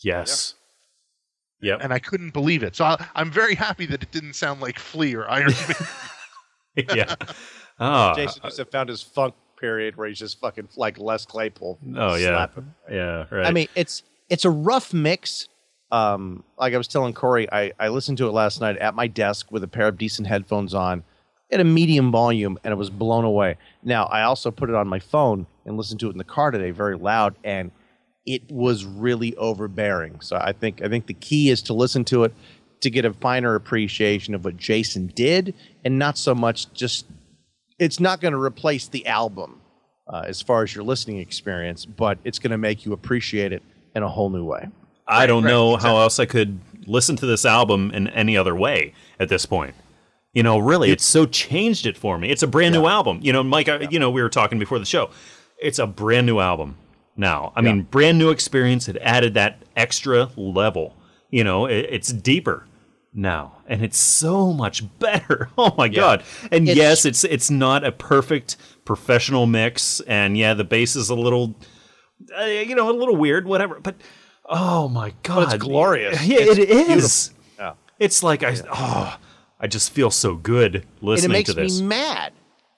Yes. Yep. and i couldn't believe it so I, i'm very happy that it didn't sound like flea or iron Maiden. *laughs* yeah. *laughs* Oh. Jason just have found his funk period where he's just fucking like Les Claypool. Oh yeah. slapping. Yeah. Right. I mean, it's it's a rough mix. Um, like I was telling Corey, I, I listened to it last night at my desk with a pair of decent headphones on at a medium volume, and it was blown away. Now I also put it on my phone and listened to it in the car today, very loud, and it was really overbearing. So I think I think the key is to listen to it to get a finer appreciation of what Jason did, and not so much just. It's not going to replace the album uh, as far as your listening experience, but it's going to make you appreciate it in a whole new way. I don't right, know exactly. how else I could listen to this album in any other way at this point. You know, really, it's so changed it for me. It's a brand new album. You know, Mike, I, you know, we were talking before the show. It's a brand new album now. I mean, brand new experience. It added that extra level. You know, it, it's deeper now, and it's so much *laughs* better. Oh my god! And It's- yes, it's it's not a perfect professional mix, and yeah, the bass is a little, uh, you know, a little weird, whatever. But oh my god, it's glorious. Yeah, It's it is. Yeah. It's like I oh, I just feel so good and it listening makes to this. me mad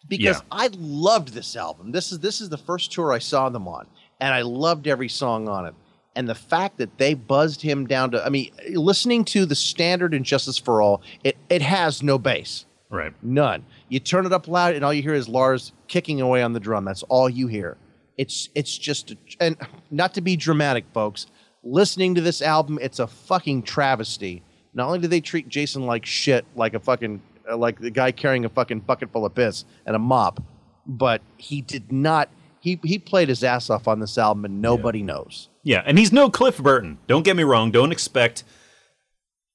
because Yeah. I loved this album. This is this is the first tour I saw them on, and I loved every song on it. And the fact that they buzzed him down to, I mean, listening to the standard Injustice for All, it, it has no bass. right. None. You turn it up loud, and all you hear is Lars kicking away on the drum. That's all you hear. It's it's just, and not to be dramatic, folks. Listening to this album, it's a fucking travesty. Not only do they treat Jason like shit, like a fucking like the guy carrying a fucking bucket full of piss and a mop, but he did not. He he played his ass off on this album, and nobody knows. Yeah, and he's no Cliff Burton. Don't get me wrong. Don't expect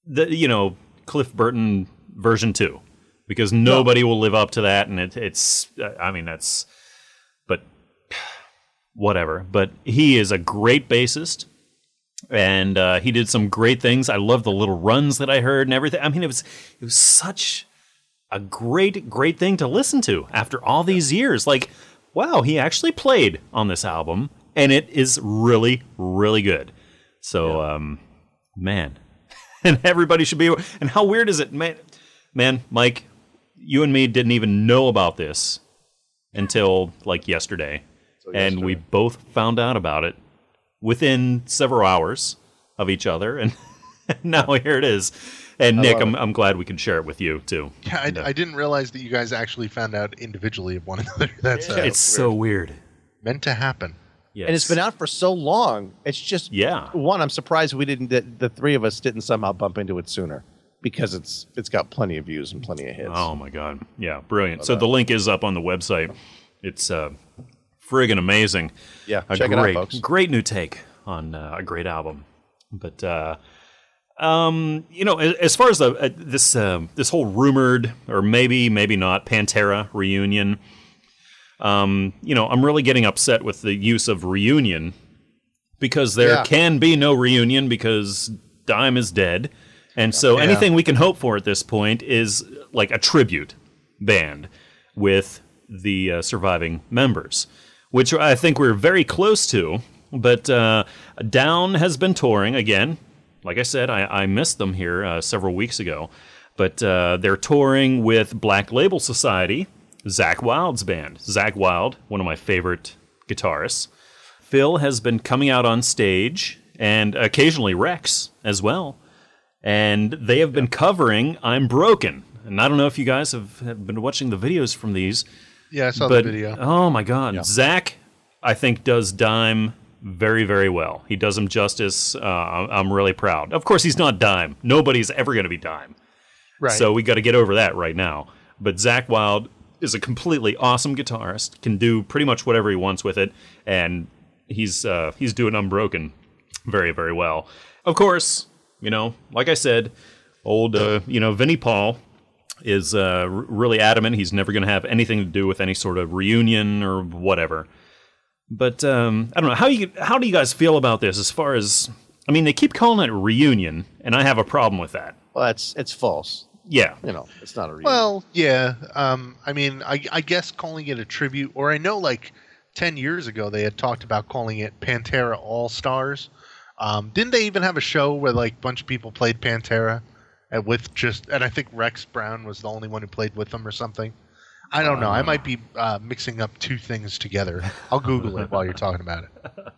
the you know Cliff Burton version two, because nobody will live up to that. And it, it's I mean that's, but whatever. But he is a great bassist, and uh, he did some great things. I love the little runs that I heard and everything. I mean, it was it was such a great great thing to listen to after all these years. Like, wow, he actually played on this album, and it is really really good. So, um, man, *laughs* and everybody should be. And how weird is it, man? Man, Mike, you and me didn't even know about this until like yesterday, and we both found out about it within several hours of each other, and *laughs* now here it is. And Nick, I'm, I'm glad we can share it with you too. Yeah, I, I didn't realize that you guys actually found out individually of one *laughs* another. That's uh, it's so weird. meant to happen. Yes. And it's been out for so long. It's just Yeah. One, I'm surprised we didn't. That the three of us didn't somehow bump into it sooner because it's it's got plenty of views and plenty of hits. Oh my god, yeah, brilliant. So the link is up on the website. It's uh, friggin' amazing. Yeah, a check it out, great, folks. Great new take on uh, a great album. But uh, um, you know, as far as the, uh, this uh, this whole rumored or maybe maybe not Pantera reunion, um, you know, I'm really getting upset with the use of reunion because there Yeah. can be no reunion because Dime is dead. And so Yeah. anything we can hope for at this point is like a tribute band with the uh, surviving members, which I think we're very close to. But uh, Down has been touring again. Like I said, I, I missed them here uh, several weeks ago. But uh, they're touring with Black Label Society, Zakk Wylde's band. Zakk Wylde, one of my favorite guitarists. Phil has been coming out on stage, and occasionally Rex as well. And they have been covering I'm Broken. And I don't know if you guys have, have been watching the videos from these. Yeah, I saw but the video. oh my god, Zakk, I think does Dime very very well. He does him justice. Uh, I'm really proud. Of course, he's not Dime. Nobody's ever going to be Dime. right. So we got to get over that right now. But Zakk Wylde is a completely awesome guitarist. Can do pretty much whatever he wants with it, and he's uh, he's doing Unbroken very very well. Of course, you know, like I said, old uh, you know Vinnie Paul is uh, r- really adamant he's never going to have anything to do with any sort of reunion or whatever. But um, I don't know how you how do you guys feel about this? As far as I mean, they keep calling it reunion, and I have a problem with that. Well, that's it's false. Yeah, You know, it's not a reunion. Well, yeah. Um, I mean, I, I guess calling it a tribute, or I know like 10 years ago they had talked about calling it Pantera All Stars. Um, didn't they even have a show where like a bunch of people played Pantera and with just, and I think Rex Brown was the only one who played with them or something? I don't know. I might be uh, mixing up two things together. I'll Google it while you're talking about it. *laughs*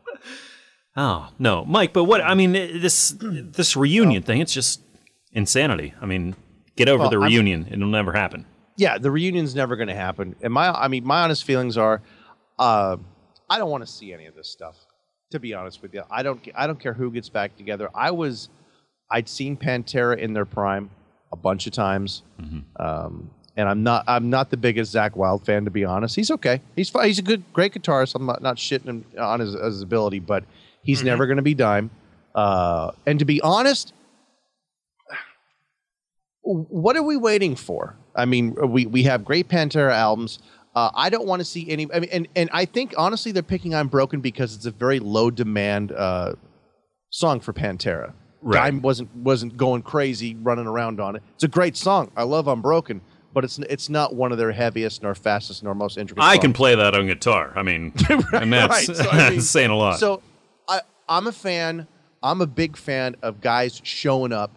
Oh no, Mike. But what I mean, this this reunion thing, it's just insanity. I mean, get over Well, the I'm- reunion; it'll never happen. yeah, the reunion's never going to happen. And my, I mean, my honest feelings are, uh, I don't want to see any of this stuff. To be honest with you, I don't, I don't care who gets back together. I was, I'd seen Pantera in their prime a bunch of times, um, and I'm not, I'm not the biggest Zakk Wylde fan to be honest. He's okay. He's fine. He's a good, great guitarist. I'm not, not shitting him on his, his ability, but he's never going to be dime. Uh, and to be honest, what are we waiting for? I mean, we, we have great Pantera albums. Uh, I don't want to see any. I mean, and, and I think honestly, they're picking "I'm Broken" because it's a very low demand uh, song for Pantera. Right. Dime wasn't wasn't going crazy running around on it. It's a great song. I love "Unbroken," but it's it's not one of their heaviest nor fastest nor most intricate. I songs. can play that on guitar. I mean, *laughs* and that's, right. So, I *laughs* mean, saying a lot. So I, I'm a fan. I'm a big fan of guys showing up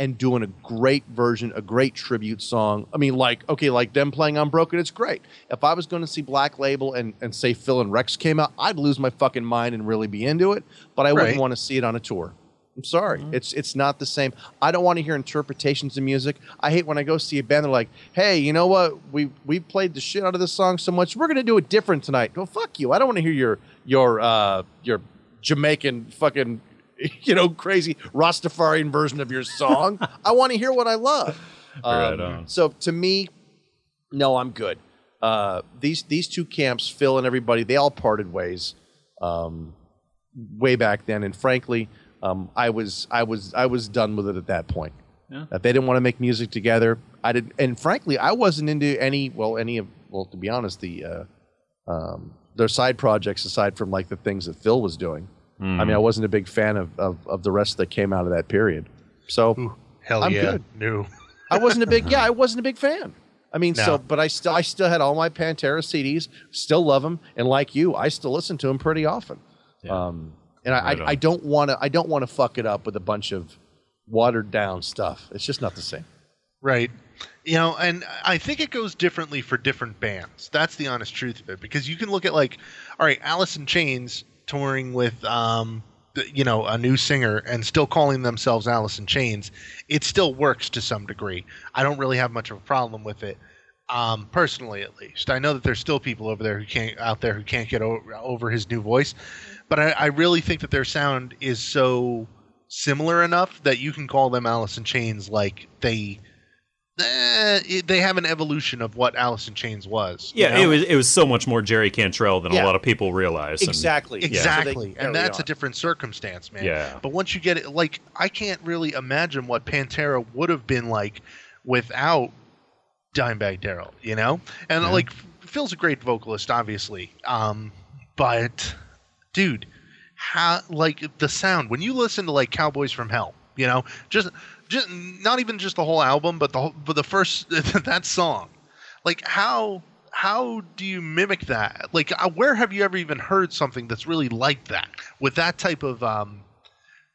and doing a great version, a great tribute song. I mean, like, okay, like them playing Unbroken, it's great. If I was going to see Black Label and, and say Phil and Rex came out, I'd lose my fucking mind and really be into it, but I wouldn't want to see it on a tour. I'm sorry. It's it's not the same. I don't want to hear interpretations of music. I hate when I go see a band. They're like, "Hey, you know what? We we played the shit out of this song so much. We're gonna do it different tonight." Go fuck you. I don't want to hear your your uh, your Jamaican fucking *laughs* you know, crazy Rastafarian version of your song. *laughs* I want to hear what I love. Right Um, on. So to me, no, I'm good. Uh, these these two camps, Phil and everybody, they all parted ways um, way back then, and frankly, um, I was I was I was done with it at that point. Yeah. That they didn't want to make music together. I did, and frankly, I wasn't into any. Well, any of well, to be honest, the uh, um, their side projects aside from like the things that Phil was doing. I mean, I wasn't a big fan of, of, of the rest that came out of that period. So Hell I'm yeah, good. new. I wasn't a big *laughs* yeah, I wasn't a big fan. I mean, No. so but I still I still had all my Pantera CDs, still love them, and like you, I still listen to them pretty often. Um, and I, Right. I, I don't want to I don't want to fuck it up with a bunch of watered down stuff. It's just not the same. Right. You know, and I think it goes differently for different bands. That's the honest truth of it. Because you can look at like, all right, Alice in Chains touring with, um, you know, a new singer and still calling themselves Alice in Chains. It still works to some degree. I don't really have much of a problem with it, um, personally at least. I know that there's still people over there who can't out there who can't get o- over his new voice, but I, I really think that their sound is so similar enough that you can call them Alice in Chains like they eh, they have an evolution of what Alice in Chains was. you Yeah, know? it was it was so much more Jerry Cantrell than Yeah. a lot of people realize. and- Exactly. exactly, So they and that's a different circumstance, man. Yeah. But once you get it, like I can't really imagine what Pantera would have been like without Dimebag Darrell, you know. And like Phil's a great vocalist, obviously, um, but dude, how like the sound when you listen to like Cowboys from Hell, you know, just just not even just the whole album, but the whole, but the first *laughs* that song, like how how do you mimic that? Like, uh, where have you ever even heard something that's really like that with that type of um,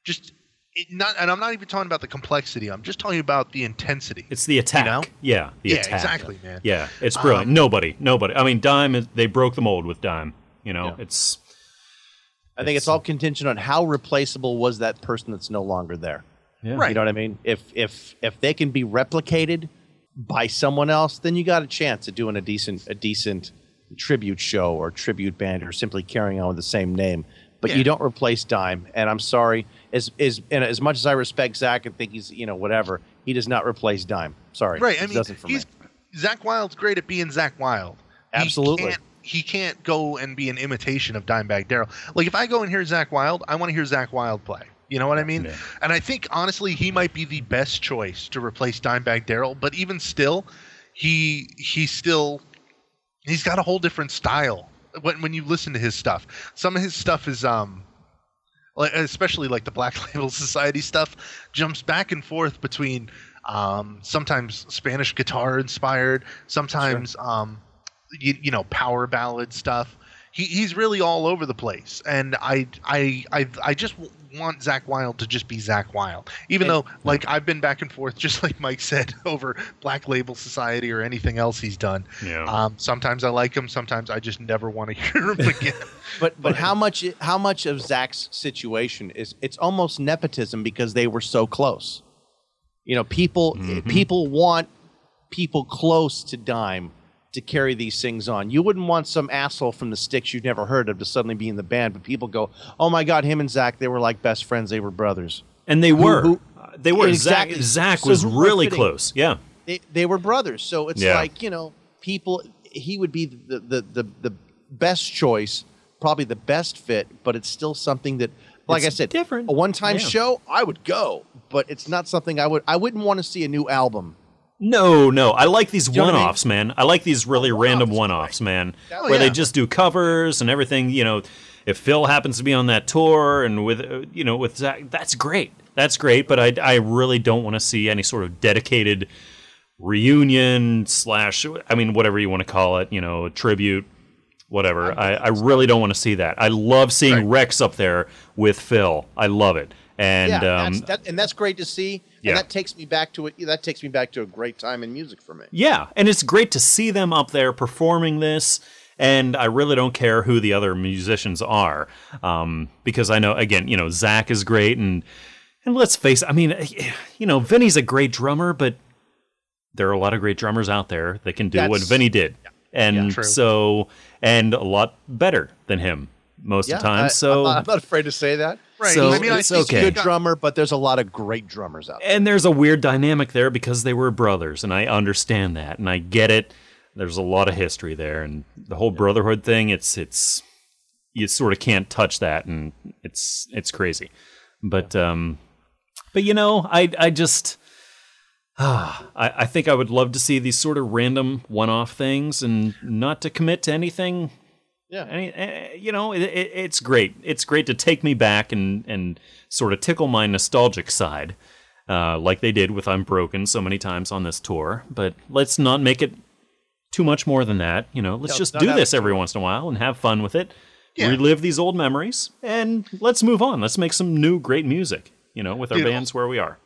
just it not? And I'm not even talking about the complexity. I'm just talking about the intensity. It's the attack. know? Yeah, the Yeah, attack. exactly, man. Yeah, it's brilliant. Um, nobody, nobody. I mean, Dime. They broke the mold with Dime. You know, Yeah. it's I think it's all contingent on how replaceable was that person that's no longer there. yeah. Right. You know what I mean? If if if they can be replicated by someone else, then you got a chance at doing a decent a decent tribute show or tribute band or simply carrying on with the same name. But Yeah. you don't replace Dime. And I'm sorry, as as and as much as I respect Zakk and think he's you know whatever, he does not replace Dime. Sorry, Right. I He mean, doesn't for he's me. Zakk Wylde's great at being Zakk Wylde. He Absolutely. can't- He can't go and be an imitation of Dimebag Darrell. Like if I go and hear Zakk Wylde, I want to hear Zakk Wylde play. You know what I mean? Yeah. And I think honestly, he might be the best choice to replace Dimebag Darrell. But even still, he he still he's got a whole different style when when you listen to his stuff. Some of his stuff is um like especially like the Black *laughs* Label Society stuff jumps back and forth between um sometimes Spanish guitar inspired, sometimes um you, you know power ballad stuff. He, he's really all over the place, and I I I I just want Zakk Wylde to just be Zakk Wylde, even And- though like I've been back and forth, *laughs* just like Mike said, *laughs* over Black Label Society or anything else he's done. Yeah. Um, sometimes I like him, sometimes I just never want to *laughs* hear him again. But but how much how much of Zakk's situation is it's almost nepotism because they were so close. You know, people people want people close to Dime to carry these things on. You wouldn't want some asshole from the sticks you've never heard of to suddenly be in the band, but people go, "Oh my God, him and Zakk, they were like best friends. They were brothers. and they were. who- Uh, they were. Exactly. Zakk, Zakk So was really fitting? close. Yeah. They they were brothers. So it's Yeah. like you know, people. He would be the the the, the best choice, probably the best fit, but it's still something that, like It's I said, different. A one time Yeah. show, I would go, but it's not something I would. I wouldn't want to see a new album. No, no. I like these know what I mean? one-offs, man. I like these really random one-offs, one-offs, man, Oh, where they just do covers and everything. You know, if Phil happens to be on that tour and with uh, you know with Zakk, that's great. That's great. But I, I really don't want to see any sort of dedicated reunion slash. I mean, whatever you want to call it. You know, tribute, whatever. I, I really don't want to see that. I love seeing Right. Rex up there with Phil. I love it. And yeah, um, that's, that, and that's great to see. Yeah. And that takes me back to it. That takes me back to a great time in music for me. Yeah, and it's great to see them up there performing this. And I really don't care who the other musicians are, um, because I know again, you know, Zakk is great, and and let's face, it, I mean, *sighs* you know, Vinnie's a great drummer, but there are a lot of great drummers out there that can do what That's- Vinnie did, and True. so and a lot better than him most of the time. I, so am not, I'm not afraid to say that. Right. So I mean, I it's think okay. Good drummer, but there's a lot of great drummers out there. And there's a weird dynamic there because they were brothers, and I understand that, and I get it. There's a lot of history there, and the whole brotherhood thing. It's it's you sort of can't touch that, and it's it's crazy. But um, but you know, I I just. Ah, I, I think I would love to see these sort of random one-off things, and not to commit to anything Yeah. any, eh, you know, it, it, it's great. It's great to take me back and and sort of tickle my nostalgic side, uh, like they did with "I'm Broken" so many times on this tour. But let's not make it too much more than that. You know, let's No, just do this every once in a while and have fun with it. Yeah. Relive these old memories and let's move on. Let's make some new great music. You know, with our Dude, bands where we are.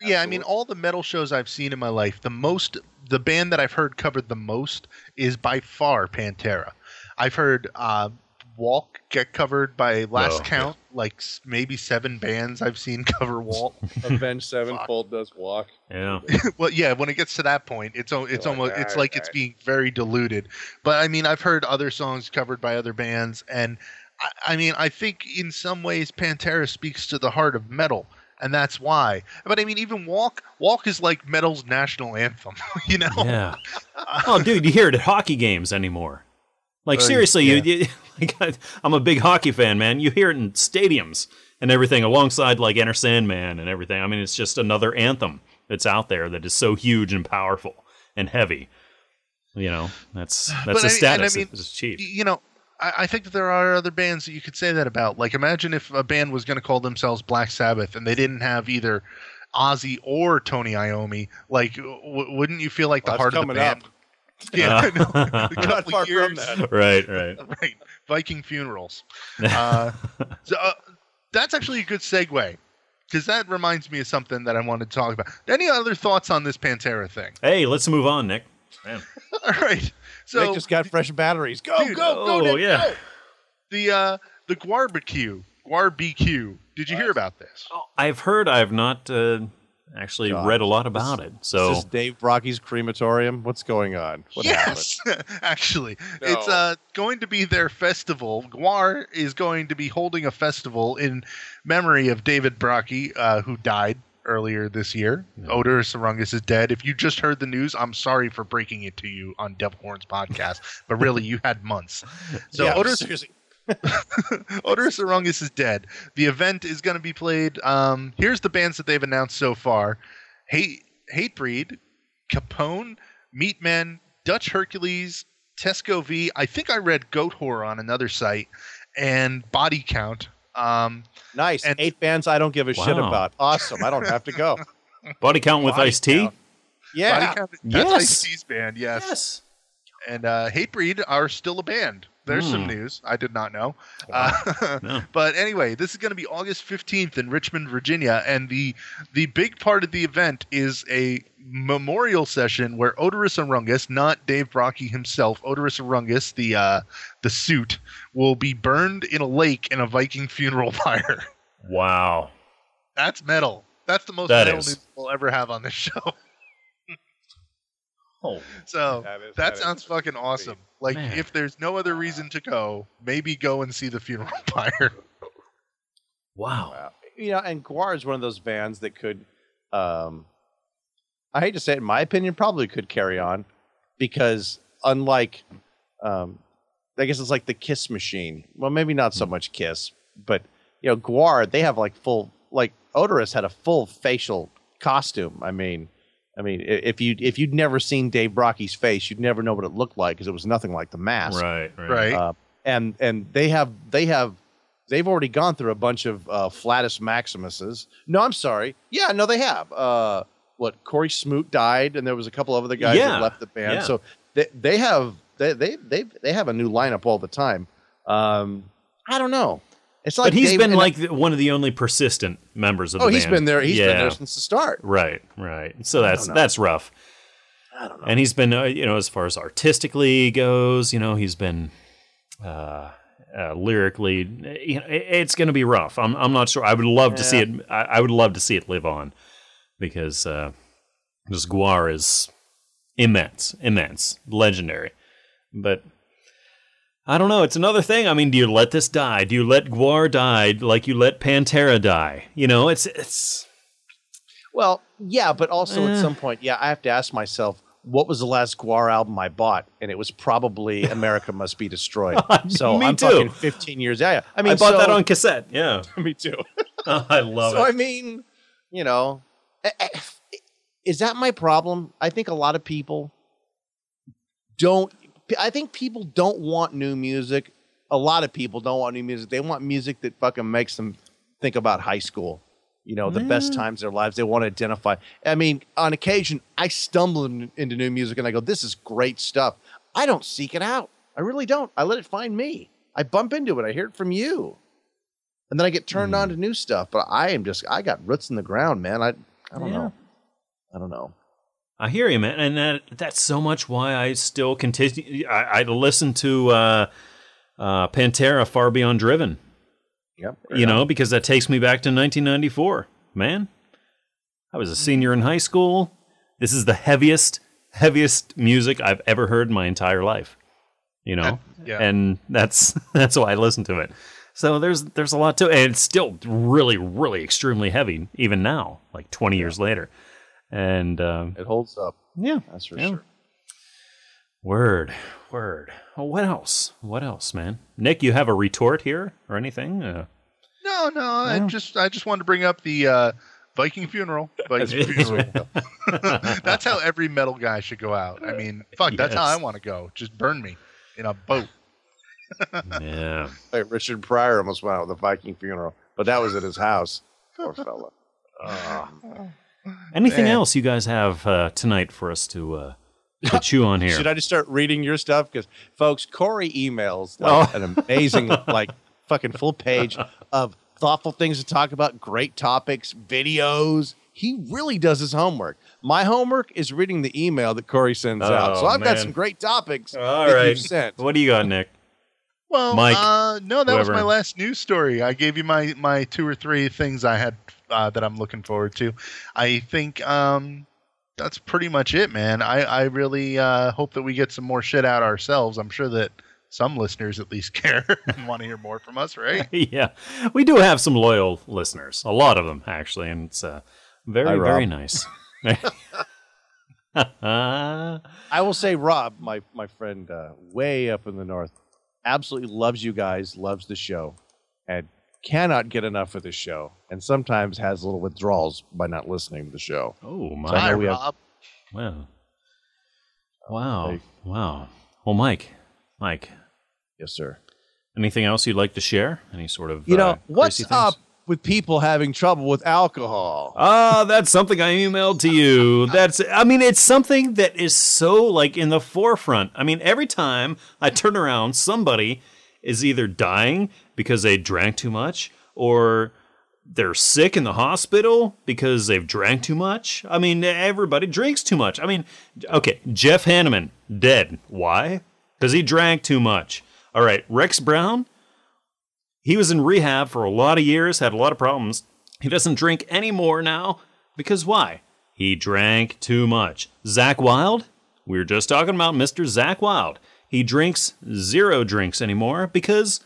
Yeah, I mean, all the metal shows I've seen in my life, the most, the band that I've heard covered the most is by far Pantera. I've heard uh, Walk get covered by last Oh, count, like maybe seven bands I've seen *laughs* cover Walk. Avenged *laughs* Sevenfold does walk. Yeah. *laughs* well, yeah, when it gets to that point, it's al- it's Like, almost it's alright, like it's alright. being very diluted. But I mean, I've heard other songs covered by other bands, and I, I mean, I think in some ways Pantera speaks to the heart of metal, and that's why. But I mean, even Walk Walk is like metal's national anthem, you know? Yeah. oh, dude, you hear it at hockey games anymore. Like Uh, seriously, yeah. you, you *laughs* like I- I'm a big hockey fan, man. You hear it in stadiums and everything, alongside like Enter Sandman and everything. I mean, it's just another anthem that's out there that is so huge and powerful and heavy. You know, that's *sighs* that's But a I mean- and I status. mean, it's cheap. you know, I, I think that there are other bands that you could say that about. Like, imagine if a band was going to call themselves Black Sabbath and they didn't have either Ozzy or Tony Iommi. Like, w- wouldn't you feel like the heart of the band? up. Yeah, *laughs* I know. *laughs* Not far years. from that. *laughs* right, right. right. Viking funerals. Uh, so uh, that's actually a good segue because that reminds me of something that I wanted to talk about. Any other thoughts on this Pantera thing? Hey, let's move on, Nick. Man. All right. So Nick just got fresh batteries. Go, Dude, go, go, oh, Nick, yeah. go. the uh, the GWAR-B-Q, GWAR-B-Q. Did you hear about this? I've heard. I've not uh, actually God. read a lot about it. So Is this Dave Brockie's crematorium? What's going on? What yes, *laughs* actually, No. it's uh, going to be their festival. GWAR is going to be holding a festival in memory of David Brockie, uh, who died earlier this year. Oderus Urungus is dead. If you just heard the news, I'm sorry for breaking it to you on Devil Horns podcast, but really, you had months. *laughs* So yeah, Odor seriously. Oderus Urungus is dead. The event is going to be played. Um, here's the bands that they've announced so far: Hate Hatebreed, Capone, Meatmen, Dutch Hercules, Tesco Vee. I think I read Goatwhore on another site, and Body Count. Um, Nice. And- Eight bands I don't give a shit about. Awesome. I don't have to go. *laughs* body count with Body Ice T. Yeah. Body Count. That's Yes. Ice-T's band. Yes. And uh, Hatebreed are still a band. There's some Hmm. news I did not know. Uh, *laughs* No. But anyway, this is going to be August 15th in Richmond, Virginia, and the the big part of the event is a memorial session where Oderus Urungus, not Dave Brockie himself, Oderus Urungus, the uh, the suit, will be burned in a lake in a Viking funeral *laughs* pyre. Wow. That's metal. That's the most That metal is. news we'll ever have on this *laughs* show. Oh. So That is- that, that is sounds fucking awesome. Like Man. if there's no other reason to go, maybe go and see the funeral *laughs* pyre. Wow. Wow. You know, and GWAR is one of those bands that could, um, I hate to say it, in my opinion, probably could carry on because unlike, um, I guess it's like the Kiss machine. Well, maybe not so much Kiss, but you know, GWAR they have like full, like Oderus had a full facial costume. I mean, I mean, if you if you'd never seen Dave Brockie's face, you'd never know what it looked like because it was nothing like the mask Right. Right. Right. uh, and and they have they have they've already gone through a bunch of uh, Flattus Maximuses. No, I'm sorry. Yeah, no, they have. Uh, what Cory Smoot died, and there was a couple of other guys Yeah, that left the band. yeah. So they they have they they they they have a new lineup all the time. Um, I don't know. It's like but he's Dave- been like the, one of the only persistent members of oh, the he's band. been there. He's yeah. been there since the start. Right. Right. So that's that's rough. I don't know. And he's been, uh, you know, as far as artistically goes, you know, he's been uh, uh, lyrically. You know, it, it's going to be rough. I'm, I'm not sure. I would love to see it. I, I would love to see it live on because uh, this GWAR is immense, immense, legendary. But I don't know. It's another thing. I mean, do you let this die? Do you let GWAR die like you let Pantera die? You know, it's it's Well, yeah, but also Eh. at some point, yeah, I have to ask myself, what was the last GWAR album I bought? And it was probably *laughs* America Must Be Destroyed. *laughs* So Me I'm too. fucking 15 years. Yeah, yeah. I mean, I bought so- that on cassette. Yeah, *laughs* me too. I love so it. So I mean, you know, eh, eh, is that my problem? I think a lot of people don't. I think people don't want new music. A lot of people don't want new music. They want music that fucking makes them think about high school. You know, the best mm. times of their lives. They want to identify. I mean, on occasion, I stumble in- into new music and I go, "This is great stuff." I don't seek it out. I really don't. I let it find me. I bump into it. I hear it from you and then I get turned on mm. to new stuff. But I am just I got roots in the ground, man. I I don't Yeah. know. I don't know. I hear you, man, and that that's so much why I still continue. I, I listen to uh, uh, Pantera, Far Beyond Driven. Yep. you know, because that takes me back to 1994. Man, I was a senior in high school. This is the heaviest, heaviest music I've ever heard in my entire life. You know, yeah. and that's *laughs* that's why I listen to it. So there's there's a lot to it. And it's still really, really extremely heavy even now, like 20 years later. And um, It holds up. yeah, That's for Yeah. sure. Word, word. Oh, what else? What else, man? Nick, you have a retort here or anything? Uh, No, no. I just I just wanted to bring up the uh, Viking funeral. *laughs* Viking funeral. *laughs* that's how every metal guy should go out. I mean, fuck, that's how I want to go. Just burn me in a boat. *laughs* yeah. Hey, Richard Pryor almost went out with a Viking funeral, but that was at his house. Poor fella. Anything Man. else you guys have uh, tonight for us to uh, to chew on here? Should I just start reading your stuff? Because, folks, Corey emails like Oh. an amazing, *laughs* like, fucking full page of thoughtful things to talk about, great topics, videos. He really does his homework. My homework is reading the email that Corey sends out. Oh, So I've got some great topics All that right. you've sent. What do you got, Nick? Well, Mike, uh, no, that was my last news story. I gave you my my two or three things I had uh, that I'm looking forward to. I think um, that's pretty much it, man. I I really uh, hope that we get some more shit out ourselves. I'm sure that some listeners at least *laughs* care and want to hear more from us, right? *laughs* yeah, we do have some loyal listeners. A lot of them, actually, and it's uh, very, Hi, very nice. *laughs* I will say, Rob, my my friend, uh, way up in the north, absolutely loves you guys, loves the show, and cannot get enough of the show, and sometimes has little withdrawals by not listening to the show. oh I my! Hi, know we have- Rob. Wow! Wow! Hey. Wow! Well, Mike, Mike, Yes, sir. anything else you'd like to share? Any sort of You know uh, what's crazy up with people having trouble with alcohol? Ah, that's something I emailed to you. *laughs* That's, I mean, it's something that is so like in the forefront. I mean, every time I turn around, somebody is either dying because they drank too much or they're sick in the hospital because they've drank too much. I mean, everybody drinks too much. I mean, okay, Jeff Hanneman, dead. Why? Because he drank too much. All right, Rex Brown, he was in rehab for a lot of years, had a lot of problems. He doesn't drink anymore now because why? He drank too much. Zakk Wylde, we were just talking about Mr. Zakk Wylde. He drinks zero drinks anymore because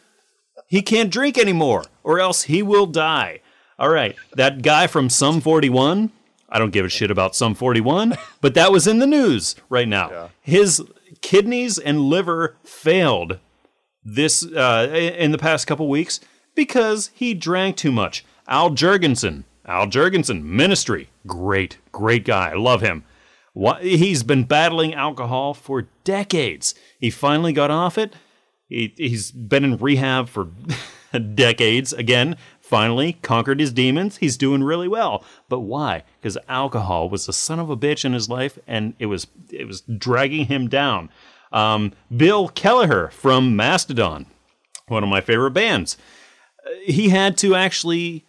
he can't drink anymore or else he will die. All right, that guy from Sum 41, I don't give a shit about Sum 41, but that was in the news right now. His kidneys and liver failed this uh, in the past couple weeks because he drank too much. Al Jourgensen, Al Jourgensen, Ministry, great, great guy, I love him. He's been battling alcohol for decades. He finally got off it. He, he's been in rehab for *laughs* decades. Again, finally conquered his demons. He's doing really well. But why? Because alcohol was the son of a bitch in his life, and it was it was dragging him down. Um, Bill Kelliher from Mastodon, one of my favorite bands. Uh, He had to actually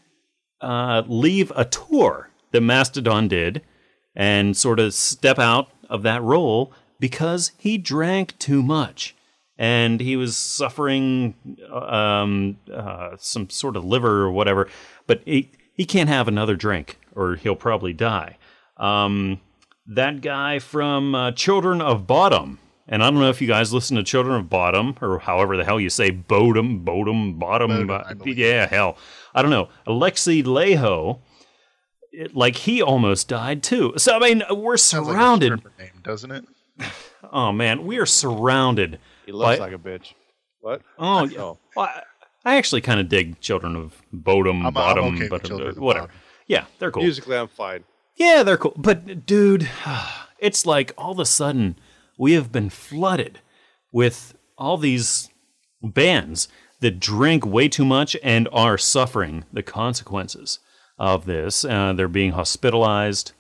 uh, leave a tour that Mastodon did and sort of step out of that role because he drank too much and he was suffering um, uh, some sort of liver or whatever. But he, he can't have another drink or he'll probably die. Um, that guy from uh, Children of Bottom. and I don't know if you guys listen to Children of Bottom or however the hell you say Bodom, Bodom, Bottom. Bodom, bo- yeah, hell, I don't know. Alexi Laiho, it, like he almost died too. So I mean, we're Sounds like surrounded. name, doesn't it? *laughs* oh man, we are surrounded. He looks like a bitch. What? Oh, yeah. Oh. Well, I, actually kind of dig Children of Bodom, I'm- I'm Bottom, okay with but of whatever. Yeah, they're cool. Musically, I'm fine. Yeah, they're cool. But dude, *sighs* it's like all of a sudden we have been flooded with all these bands that drink way too much and are suffering the consequences of this. Uh, they're being hospitalized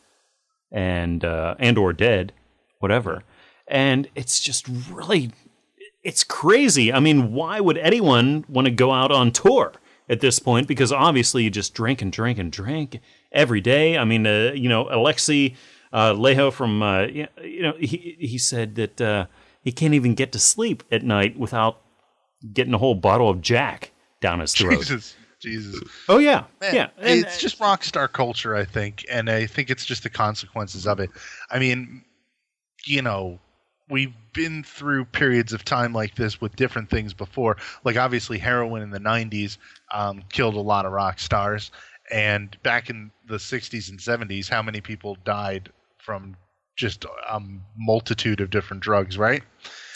and uh, and or dead, whatever. And it's just really it's crazy. I mean, why would anyone want to go out on tour at this point? Because obviously you just drink and drink and drink every day. I mean, uh, you know, Alexi uh, Laiho from, uh, you know, he, he said that uh, he can't even get to sleep at night without getting a whole bottle of Jack down his throat. *laughs* Jesus, Jesus. Oh, yeah. Man, yeah. And, it's just rock star culture, I think, and I think it's just the consequences of it. I mean, you know, we've been through periods of time like this with different things before. Like obviously, heroin in the '90s um, killed a lot of rock stars, and back in the '60s and '70s, how many people died from just a multitude of different drugs, right?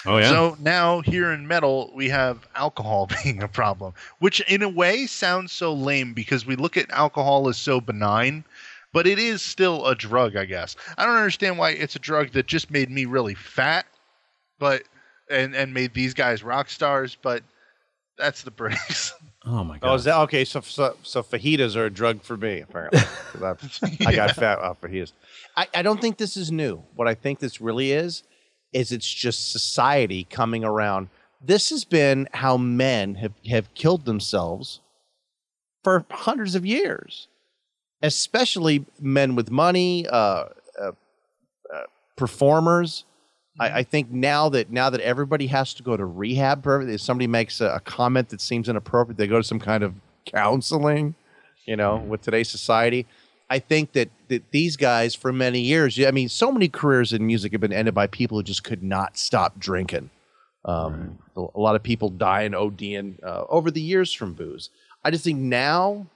oh, yeah. So now here in metal, we have alcohol *laughs* being a problem, which in a way sounds so lame because we look at alcohol as so benign, but it is still a drug, I guess. I don't understand why it's a drug that just made me really fat, but and and made these guys rock stars, but that's the breaks. *laughs* oh, my God. Oh, is that okay? So, so, so fajitas are a drug for me, apparently. *laughs* I, I got fat off fajitas. I, I don't think this is new. What I think this really is, is it's just society coming around. This has been how men have, have killed themselves for hundreds of years, especially men with money, uh, uh, uh, performers. I, I think now that now that everybody has to go to rehab, for everything, if somebody makes a, a comment that seems inappropriate, they go to some kind of counseling. You know, with today's society, I think that that these guys for many years, I mean, so many careers in music have been ended by people who just could not stop drinking. Um, a, a lot of people die and ODing uh, over the years from booze. I just think now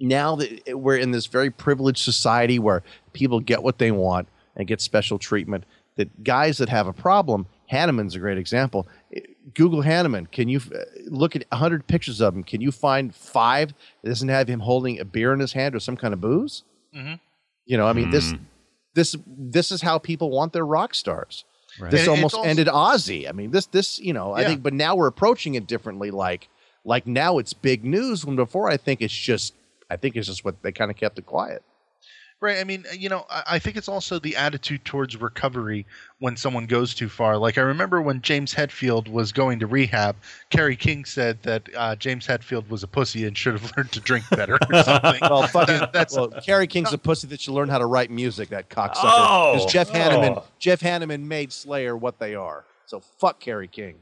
now that we're in this very privileged society where people get what they want and get special treatment, that guys that have a problem, Hanneman's a great example. Google Hanneman. Can you uh, look at 100 pictures of him? Can you find five that doesn't have him holding a beer in his hand or some kind of booze? Mhm. You know, I mean, this this this is how people want their rock stars. This And almost also- ended Ozzy. I mean, this this you know, I think, but now we're approaching it differently. Like like now it's big news. When before, I think it's just I think it's just what they kind of kept it quiet. Right. I mean, you know, I, I think it's also the attitude towards recovery when someone goes too far. Like I remember when James Hetfield was going to rehab, Kerry King said that uh, James Hetfield was a pussy and should have *laughs* learned to drink better or *laughs* something. Well, fucking That- that's well, Kerry King's a pussy that should learn how to write music. That cocksucker. Oh. Because Jeff Hanneman, Oh. Jeff Hanneman made Slayer what they are. So fuck Kerry King.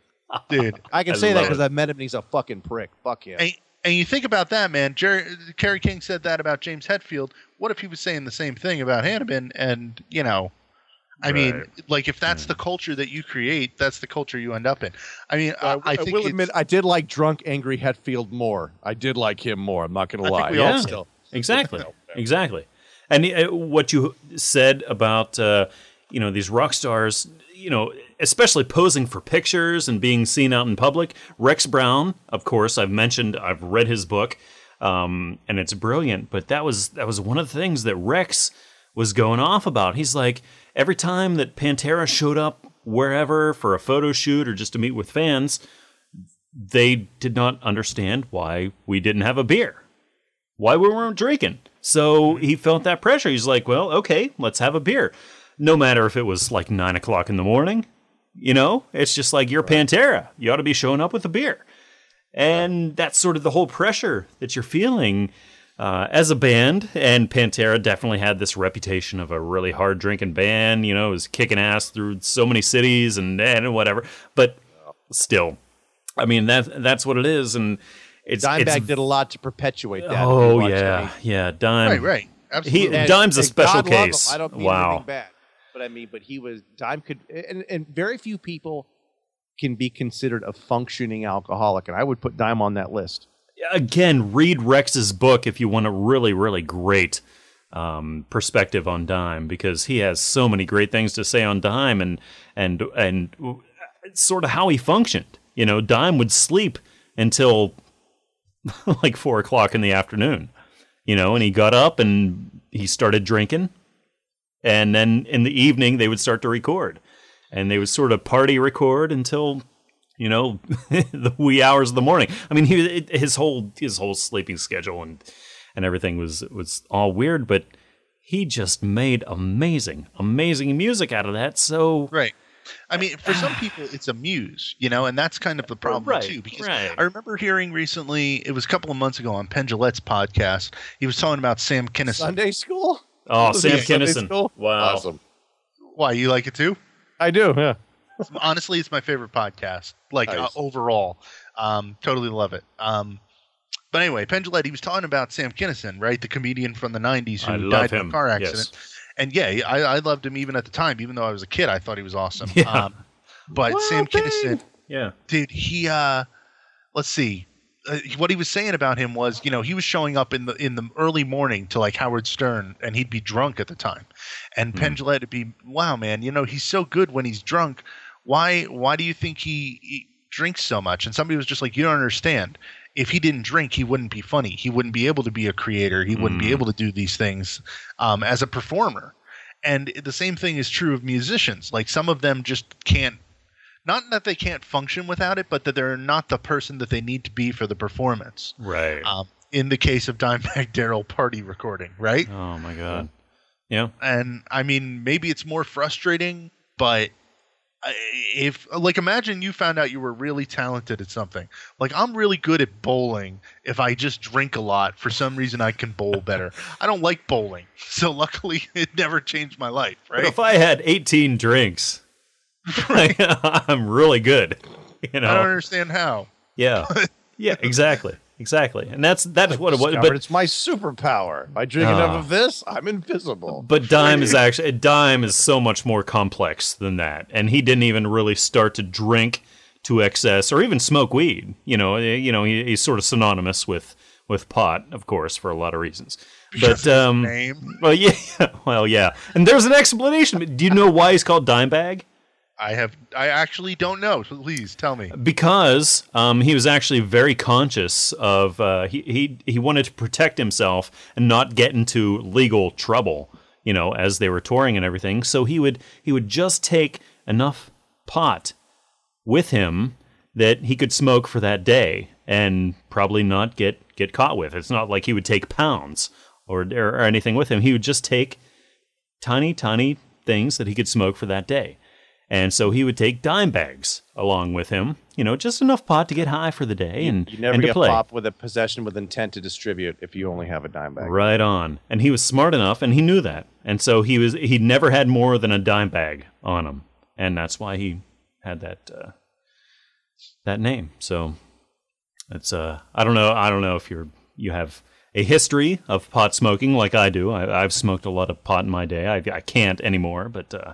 dude. I can I say that because. I've met him and he's a fucking prick. Fuck him. And, and you think about that, man. Jerry, Kerry King said that about James Hetfield. What if he was saying the same thing about Hanneman? And you know, I mean, like if that's the culture that you create, that's the culture you end up in. I mean, I, Uh, I think will admit I did like drunk, angry Hetfield more. I did like him more. I'm not going I to think lie. we all still. Exactly. *laughs* Exactly. And uh, what you said about uh, you know these rock stars, you know, especially posing for pictures and being seen out in public. Rex Brown, of course, I've mentioned. I've read his book, um, and it's brilliant. But that was that was one of the things that Rex was going off about. He's like every time that Pantera showed up wherever for a photo shoot or just to meet with fans, they did not understand why we didn't have a beer why we weren't drinking. So he felt that pressure. He's like, well, okay, let's have a beer. No matter if it was like nine o'clock in the morning, you know, it's just like you're Pantera. You ought to be showing up with a beer. And that's sort of the whole pressure that you're feeling uh, as a band. And Pantera definitely had this reputation of a really hard drinking band, you know, was kicking ass through so many cities and, and whatever. But still, I mean, that, that's what it is. And it's, Dimebag it's did a lot to perpetuate that. Oh If you watch yeah, any- yeah. Dime. right, right, absolutely. He- Dime's a special God love him. case. I don't mean Wow. anything bad. But I mean, but he was Dime could, and, and very few people can be considered a functioning alcoholic, and I would put Dime on that list. Again, read Rex's book if you want a really, really great um, perspective on Dime because he has so many great things to say on Dime and and and sort of how he functioned. You know, Dime would sleep until *laughs* like four o'clock in the afternoon. You know, and he got up and he started drinking, and then in the evening they would start to record, and they would sort of party record until you know *laughs* the wee hours of the morning. I mean, he his whole his whole sleeping schedule and and everything was was all weird, but he just made amazing, amazing music out of that. So Right. I mean, for some *sighs* people, it's a muse, you know, and that's kind of the problem Right, too. Because right. I remember hearing recently, it was a couple of months ago on Penn Jillette's podcast, he was talking about Sam Kinison. Sunday school. Oh, Sam he at Sunday Kinison, school? wow, Awesome. Why you like it too? I do. Yeah. Honestly, it's my favorite podcast, like uh, overall. Um, totally love it. Um, but anyway, Penn Jillette, he was talking about Sam Kinison, right, the comedian from the '90s who I love died in a car yes. accident. And yeah, I, I loved him even at the time, even though I was a kid. I thought he was awesome. Yeah. Um, but Sam Kinison, yeah, dude he uh let's see uh, what he was saying about him was you know he was showing up in the in the early morning to like howard stern and he'd be drunk at the time. And penn Jillette would be wow man you know he's so good when he's drunk. Why why do you think he, he drinks so much? And somebody was just like you don't understand. If he didn't drink he wouldn't be funny. He wouldn't be able to be a creator. He wouldn't be able to do these things um, as a performer. And the same thing is true of musicians. Like some of them just can't not that they can't function without it, but that they're not the person that they need to be for the performance. right. Um, in the case of Dimebag *laughs* Darrell party recording, right? oh my god, yeah, And I mean, maybe it's more frustrating, but if like imagine you found out you were really talented at something like i'm really good at bowling if i just drink a lot for some reason i can bowl better *laughs* i don't like bowling so luckily *laughs* it never changed my life But right if I had 18 drinks, *laughs* I'm really good. You know, i don't understand how yeah, *laughs* yeah, exactly, exactly, and that's that's what it was. But it's my superpower. If I drink Ah. enough of this, I'm invisible. But Dime is actually Dime is so much more complex than that, and he didn't even really start to drink to excess or even smoke weed. You know, eh, you know, he, he's sort of synonymous with with pot, of course, for a lot of reasons. *laughs* But um, name well, yeah, well, yeah, and there's an explanation. Do you know why he's called Dimebag? I have. I actually don't know. So please tell me. because um, he was actually very conscious of uh, he, he he wanted to protect himself and not get into legal trouble you know as they were touring and everything so he would he would just take enough pot with him that he could smoke for that day and probably not get get caught with it's not like he would take pounds or or anything with him he would just take tiny tiny things that he could smoke for that day and so he would take dime bags along with him, you know, just enough pot to get high for the day and, You never and get play. popped with a possession with intent to distribute if you only have a dime bag. Right on. And he was smart enough and he knew that. And so he was he never had more than a dime bag on him. And that's why he had that uh, that name. So it's uh I don't know I don't know if you're you have a history of pot smoking like I do. I, I've smoked a lot of pot in my day. I, I can't anymore, but uh,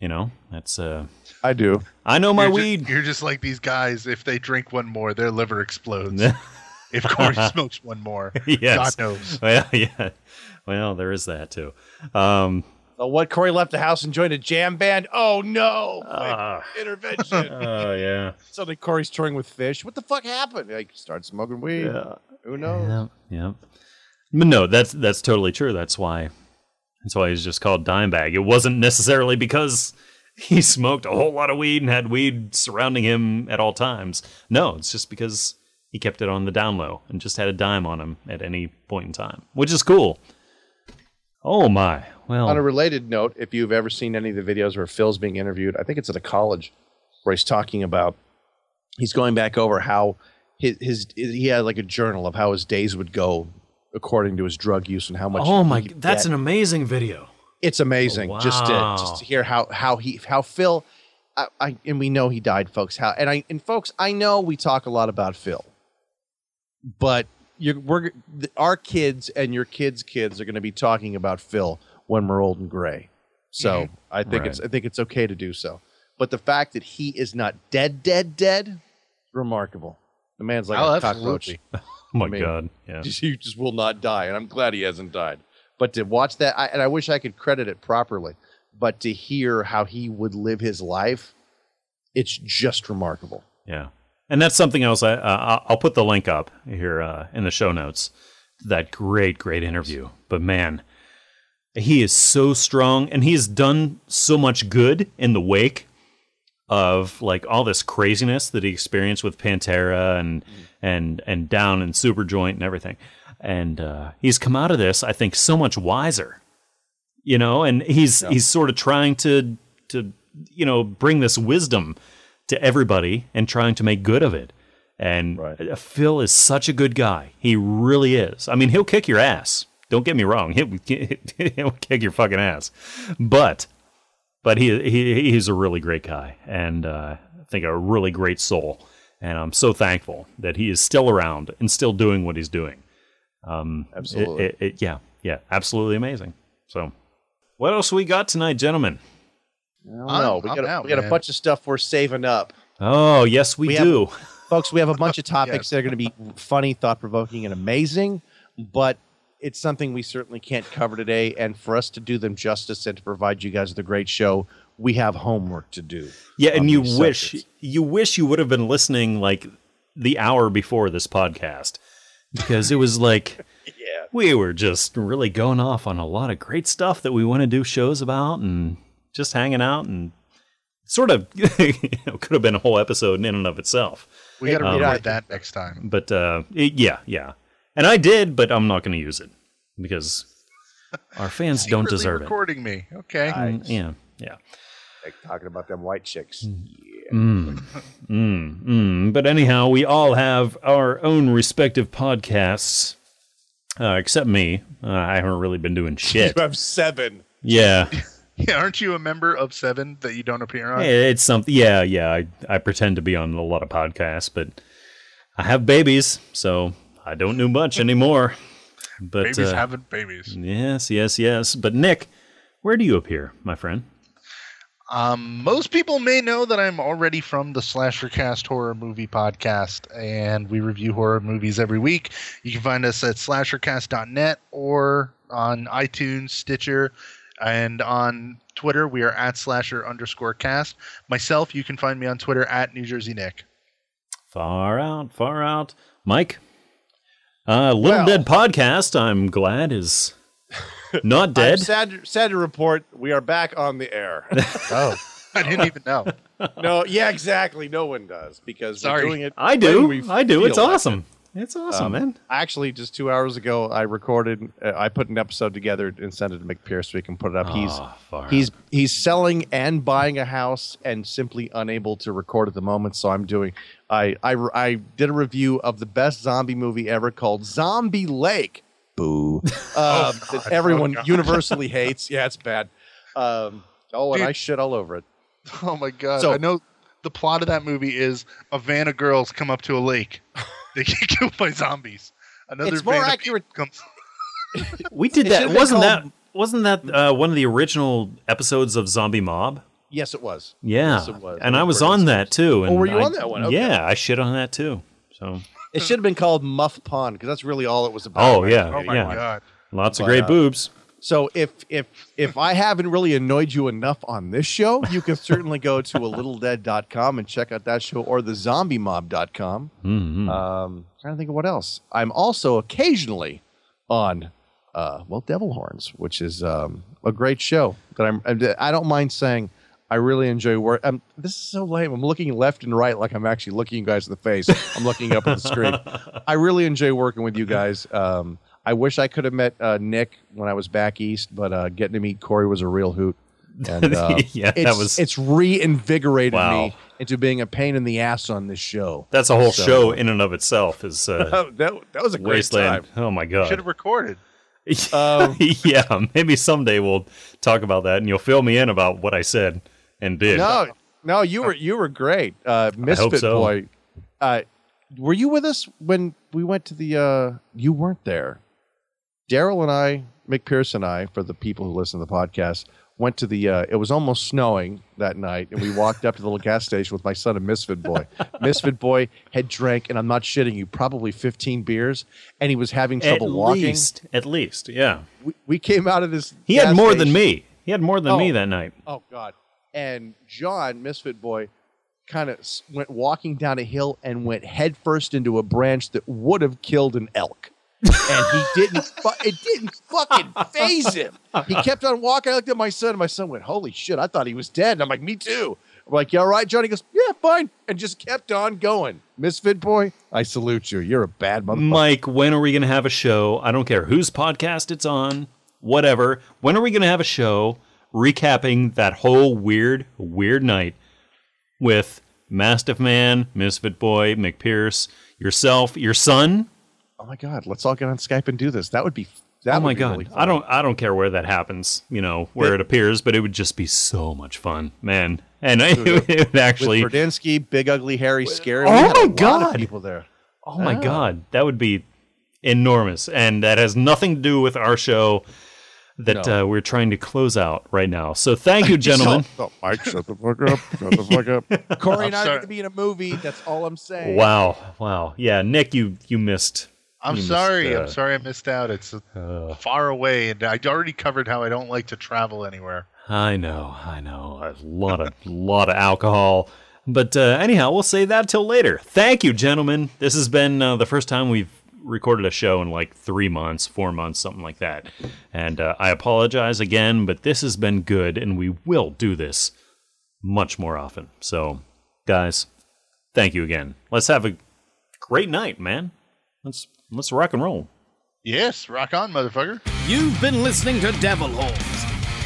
you know that's uh, I do. I know my you're ju- weed. you're just like these guys. If they drink one more, their liver explodes. *laughs* if Corey *laughs* smokes one more, *laughs* Yes. God knows. well, yeah. Well, there is that too. Um, Oh, what? Corey left the house and joined a jam band? Oh, no. Quick, Ah. intervention. oh yeah. Suddenly Corey's touring with Phish. What the fuck happened? Like, start smoking weed. Who knows? Yeah, yeah. But no, that's that's totally true. That's why that's why he's just called Dimebag. It wasn't necessarily because he *laughs* smoked a whole lot of weed and had weed surrounding him at all times. No, it's just because he kept it on the down low and just had a dime on him at any point in time, which is cool. Oh my. Well, On a related note, if you've ever seen any of the videos where Phil's being interviewed, I think it's at a college where he's talking about he's going back over how his, his he had like a journal of how his days would go according to his drug use and how much. oh my, he that's get. an amazing video. it's amazing just to just to hear how how he how Phil. I, I and we know he died, folks. How and I and folks, I know we talk a lot about Phil, but you're, we're th- our kids and your kids' kids are going to be talking about Phil when we're old and gray. So I think it's I think it's okay to do so. But the fact that he is not dead, dead, dead, remarkable. The man's like Oh, a cockroach. *laughs* Oh my I mean, god. Yeah. *laughs* He just will not die, and I'm glad he hasn't died. But to watch that, I, and I wish I could credit it properly, but to hear how he would live his life, it's just remarkable. Yeah, and that's something else. I uh, I'll put the link up here uh, in the show notes. That great, great interview. But man, he is so strong, and he has done so much good in the wake of like all this craziness that he experienced with Pantera and and and Down and Superjoint and everything. And uh, he's come out of this, I think, so much wiser. You know, and he's he's sort of trying to to you know bring this wisdom to everybody and trying to make good of it. And Right. uh, Phil is such a good guy. He really is. I mean, he'll kick your ass. Don't get me wrong. He'll, *laughs* he'll kick your fucking ass. But but he, he he's a really great guy and uh, I think a really great soul. And I'm so thankful that he is still around and still doing what he's doing. Um, Absolutely. it- it- yeah, yeah, absolutely amazing. So, what else we got tonight, gentlemen? I know. We I'm got, a, out, we got a bunch of stuff we're saving up. Oh, yes, we, We have- do. Folks, we have a bunch of *laughs* topics that are going to be funny, thought provoking, and amazing, but it's something we certainly can't cover today. And for us to do them justice and to provide you guys with a great show, we have homework to do. Yeah, and you wish subjects. you wish you would have been listening like the hour before this podcast because it was like *laughs* Yeah. we were just really going off on a lot of great stuff that we want to do shows about and just hanging out and sort of *laughs* you know, could have been a whole episode in and of itself. We got to Um, record that next time. But uh, it- yeah, yeah, and I did, but I'm not going to use it because *laughs* our fans don't Secretly deserve recording me. Okay. it. Mm, Yeah, yeah. Like talking about them white chicks. Yeah. Mm, mm. But anyhow, we all have our own respective podcasts, uh, except me. Uh, I haven't really been doing *laughs* shit. You have seven. yeah, *laughs* Yeah, aren't you a member of Seven that you don't appear on? it's something. Yeah, yeah. I I pretend to be on a lot of podcasts, but I have babies, so I don't know much anymore. But babies uh, having babies. yes, yes, yes. But Nick, where do you appear, my friend? Um, most people may know that I'm already from the Slashercast Horror Movie Podcast, and we review horror movies every week. You can find us at slashercast.net or on iTunes, Stitcher, and on Twitter. We are at slasher underscore cast. Myself, you can find me on Twitter at New Jersey Nick. Far out, far out. Mike, uh, Little Well- Dead Podcast, I'm glad is *laughs* not I'm dead. sad, sad to report we are back on the air. *laughs* Oh, I didn't even know. no, yeah, exactly. No one does because Sorry. we're doing it. I do. we I do. feel It's like awesome. It's awesome, Um, man. Actually, just two hours ago, I recorded. Uh, I put an episode together and sent it to McPierce so he can put it up. he's Oh, far he's he's selling and buying a house and simply unable to record at the moment. So I'm doing. I I I did a review of the best zombie movie ever called Zombie Lake. Boo. *laughs* Um, that everyone universally hates. Yeah, it's bad. Um, oh, and Dude. I shit all over it. Oh my god! So- I know the plot of that movie is a van of girls come up to a lake. They get *laughs* killed by zombies. Another It's more accurate- comes. *laughs* We did that. Wasn't that wasn't that uh, one of the original episodes of Zombie Mob? Yes, it was. Yeah, Yes, it was. and It I was was on that too. And were you I- on that one? Okay. Yeah, I shit on that too. So, It should have been called Muff Pond because that's really all it was about. oh yeah, Oh my yeah, god! lots of great uh, boobs. So if if if I haven't really annoyed you enough on this show, you can certainly go to a littledead.com and check out that show or the zombiemob.com. Mhm. Um trying to think of what else. I'm also occasionally on uh well Devil Horns, which is um a great show that I'm I don't mind saying I really enjoy work. Um, this is so lame. I'm looking left and right like I'm actually looking you guys in the face. I'm looking up at the screen. *laughs* I really enjoy working with you guys. Um, I wish I could have met uh, Nick when I was back east, but uh, getting to meet Corey was a real hoot. And *laughs* uh, Yeah, that was- it's reinvigorated Wow. me into being a pain in the ass on this show. That's a whole so- show in and of itself. Is uh, *laughs* that, that was a great Wasteland. time. Oh my god, Should have recorded. *laughs* Um, yeah, maybe someday we'll talk about that, and you'll fill me in about what I said and did. no, no, you were you were great, uh, Misfit so. boy. Uh, were you with us when we went to the? Uh, you weren't there. Daryl and I, Mick Pierce and I, for the people who listen to the podcast, went to the. Uh, it was almost snowing that night, and we walked up to the little gas station with my son and Misfit Boy. *laughs* Misfit Boy had drank, and I'm not shitting you, probably 15 beers, and he was having At trouble walking. least, at least, yeah. We, we came out of this. He had more than me. He had more than me Oh. that night. Oh God! And John, Misfit Boy, kind of went walking down a hill and went headfirst into a branch that would have killed an elk. And he didn't. Fu- it didn't fucking phase him. He kept on walking. I looked at my son, and my son went, "Holy shit! I thought he was dead." And I'm like, "Me too." I'm like, "You all right, Johnny?" He goes, "Yeah, fine," and just kept on going. Misfit Boy, I salute you. You're a bad motherfucker. Mike, when are we going to have a show? I don't care whose podcast it's on, whatever. When are we going to have a show recapping that whole weird, weird night with Mastiff Man, Misfit Boy, McPierce, yourself, your son? Oh my God! Let's all get on Skype and do this. That would be. That oh would my be god. really I don't I don't care where that happens, you know, where Yeah. it appears, but it would just be so much fun, man. And *laughs* it would actually with Verdinsky, Big Ugly Harry, Scary. Oh my a lot of God. people there. Oh my god, that would be enormous, and that has nothing to do with our show that No. uh, we're trying to close out right now. So thank *laughs* you, gentlemen. Oh, Mike, shut the fuck up. Shut the fuck up. *laughs* Corey I'm and I are going to be in a movie. That's all I'm saying. wow, wow, yeah, Nick, you you missed. I'm you missed, sorry. uh, I'm sorry I missed out. It's *laughs* uh, far away, and I already covered how I don't like to travel anywhere. I know, I know, a lot of *laughs* lot of alcohol. But uh, anyhow, we'll say that till later. Thank you, gentlemen. This has been uh, the first time we've recorded a show in like three months, four months, something like that. And uh, I apologize again, but this has been good, and we will do this much more often. So, guys, thank you again. Let's have a great night, man. Let's let's rock and roll. Yes, rock on, motherfucker. You've been listening to Devil Horns.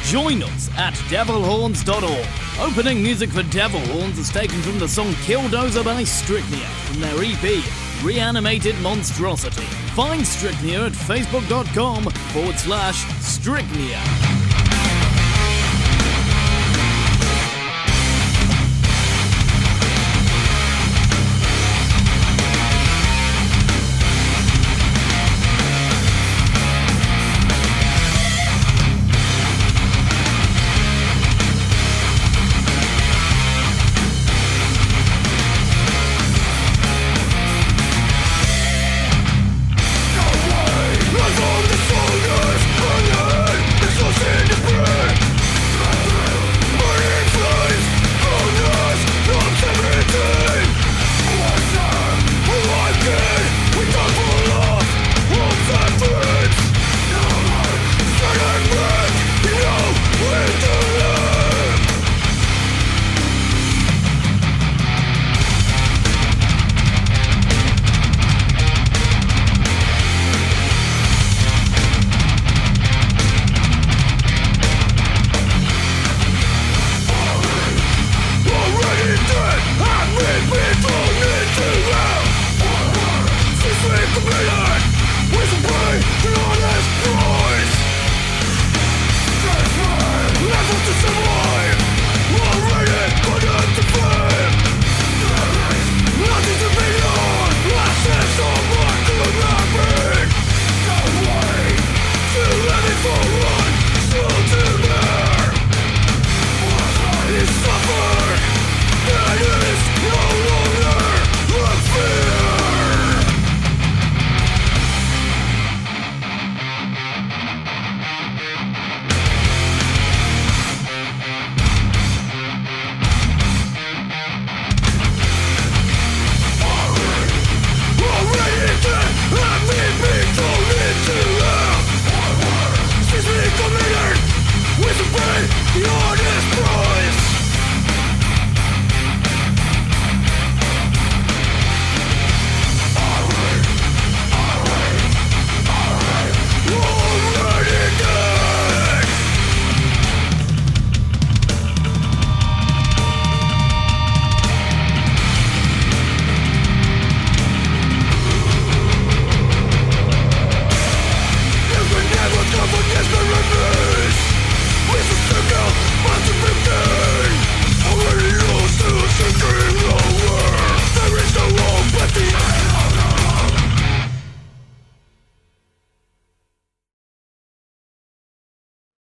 Join us at devilhorns.org. Opening music for Devil Horns is taken from the song Killdozer by Strychnia from their EP, Reanimated Monstrosity. Find Strychnia at facebook.com forward slash Strychnia.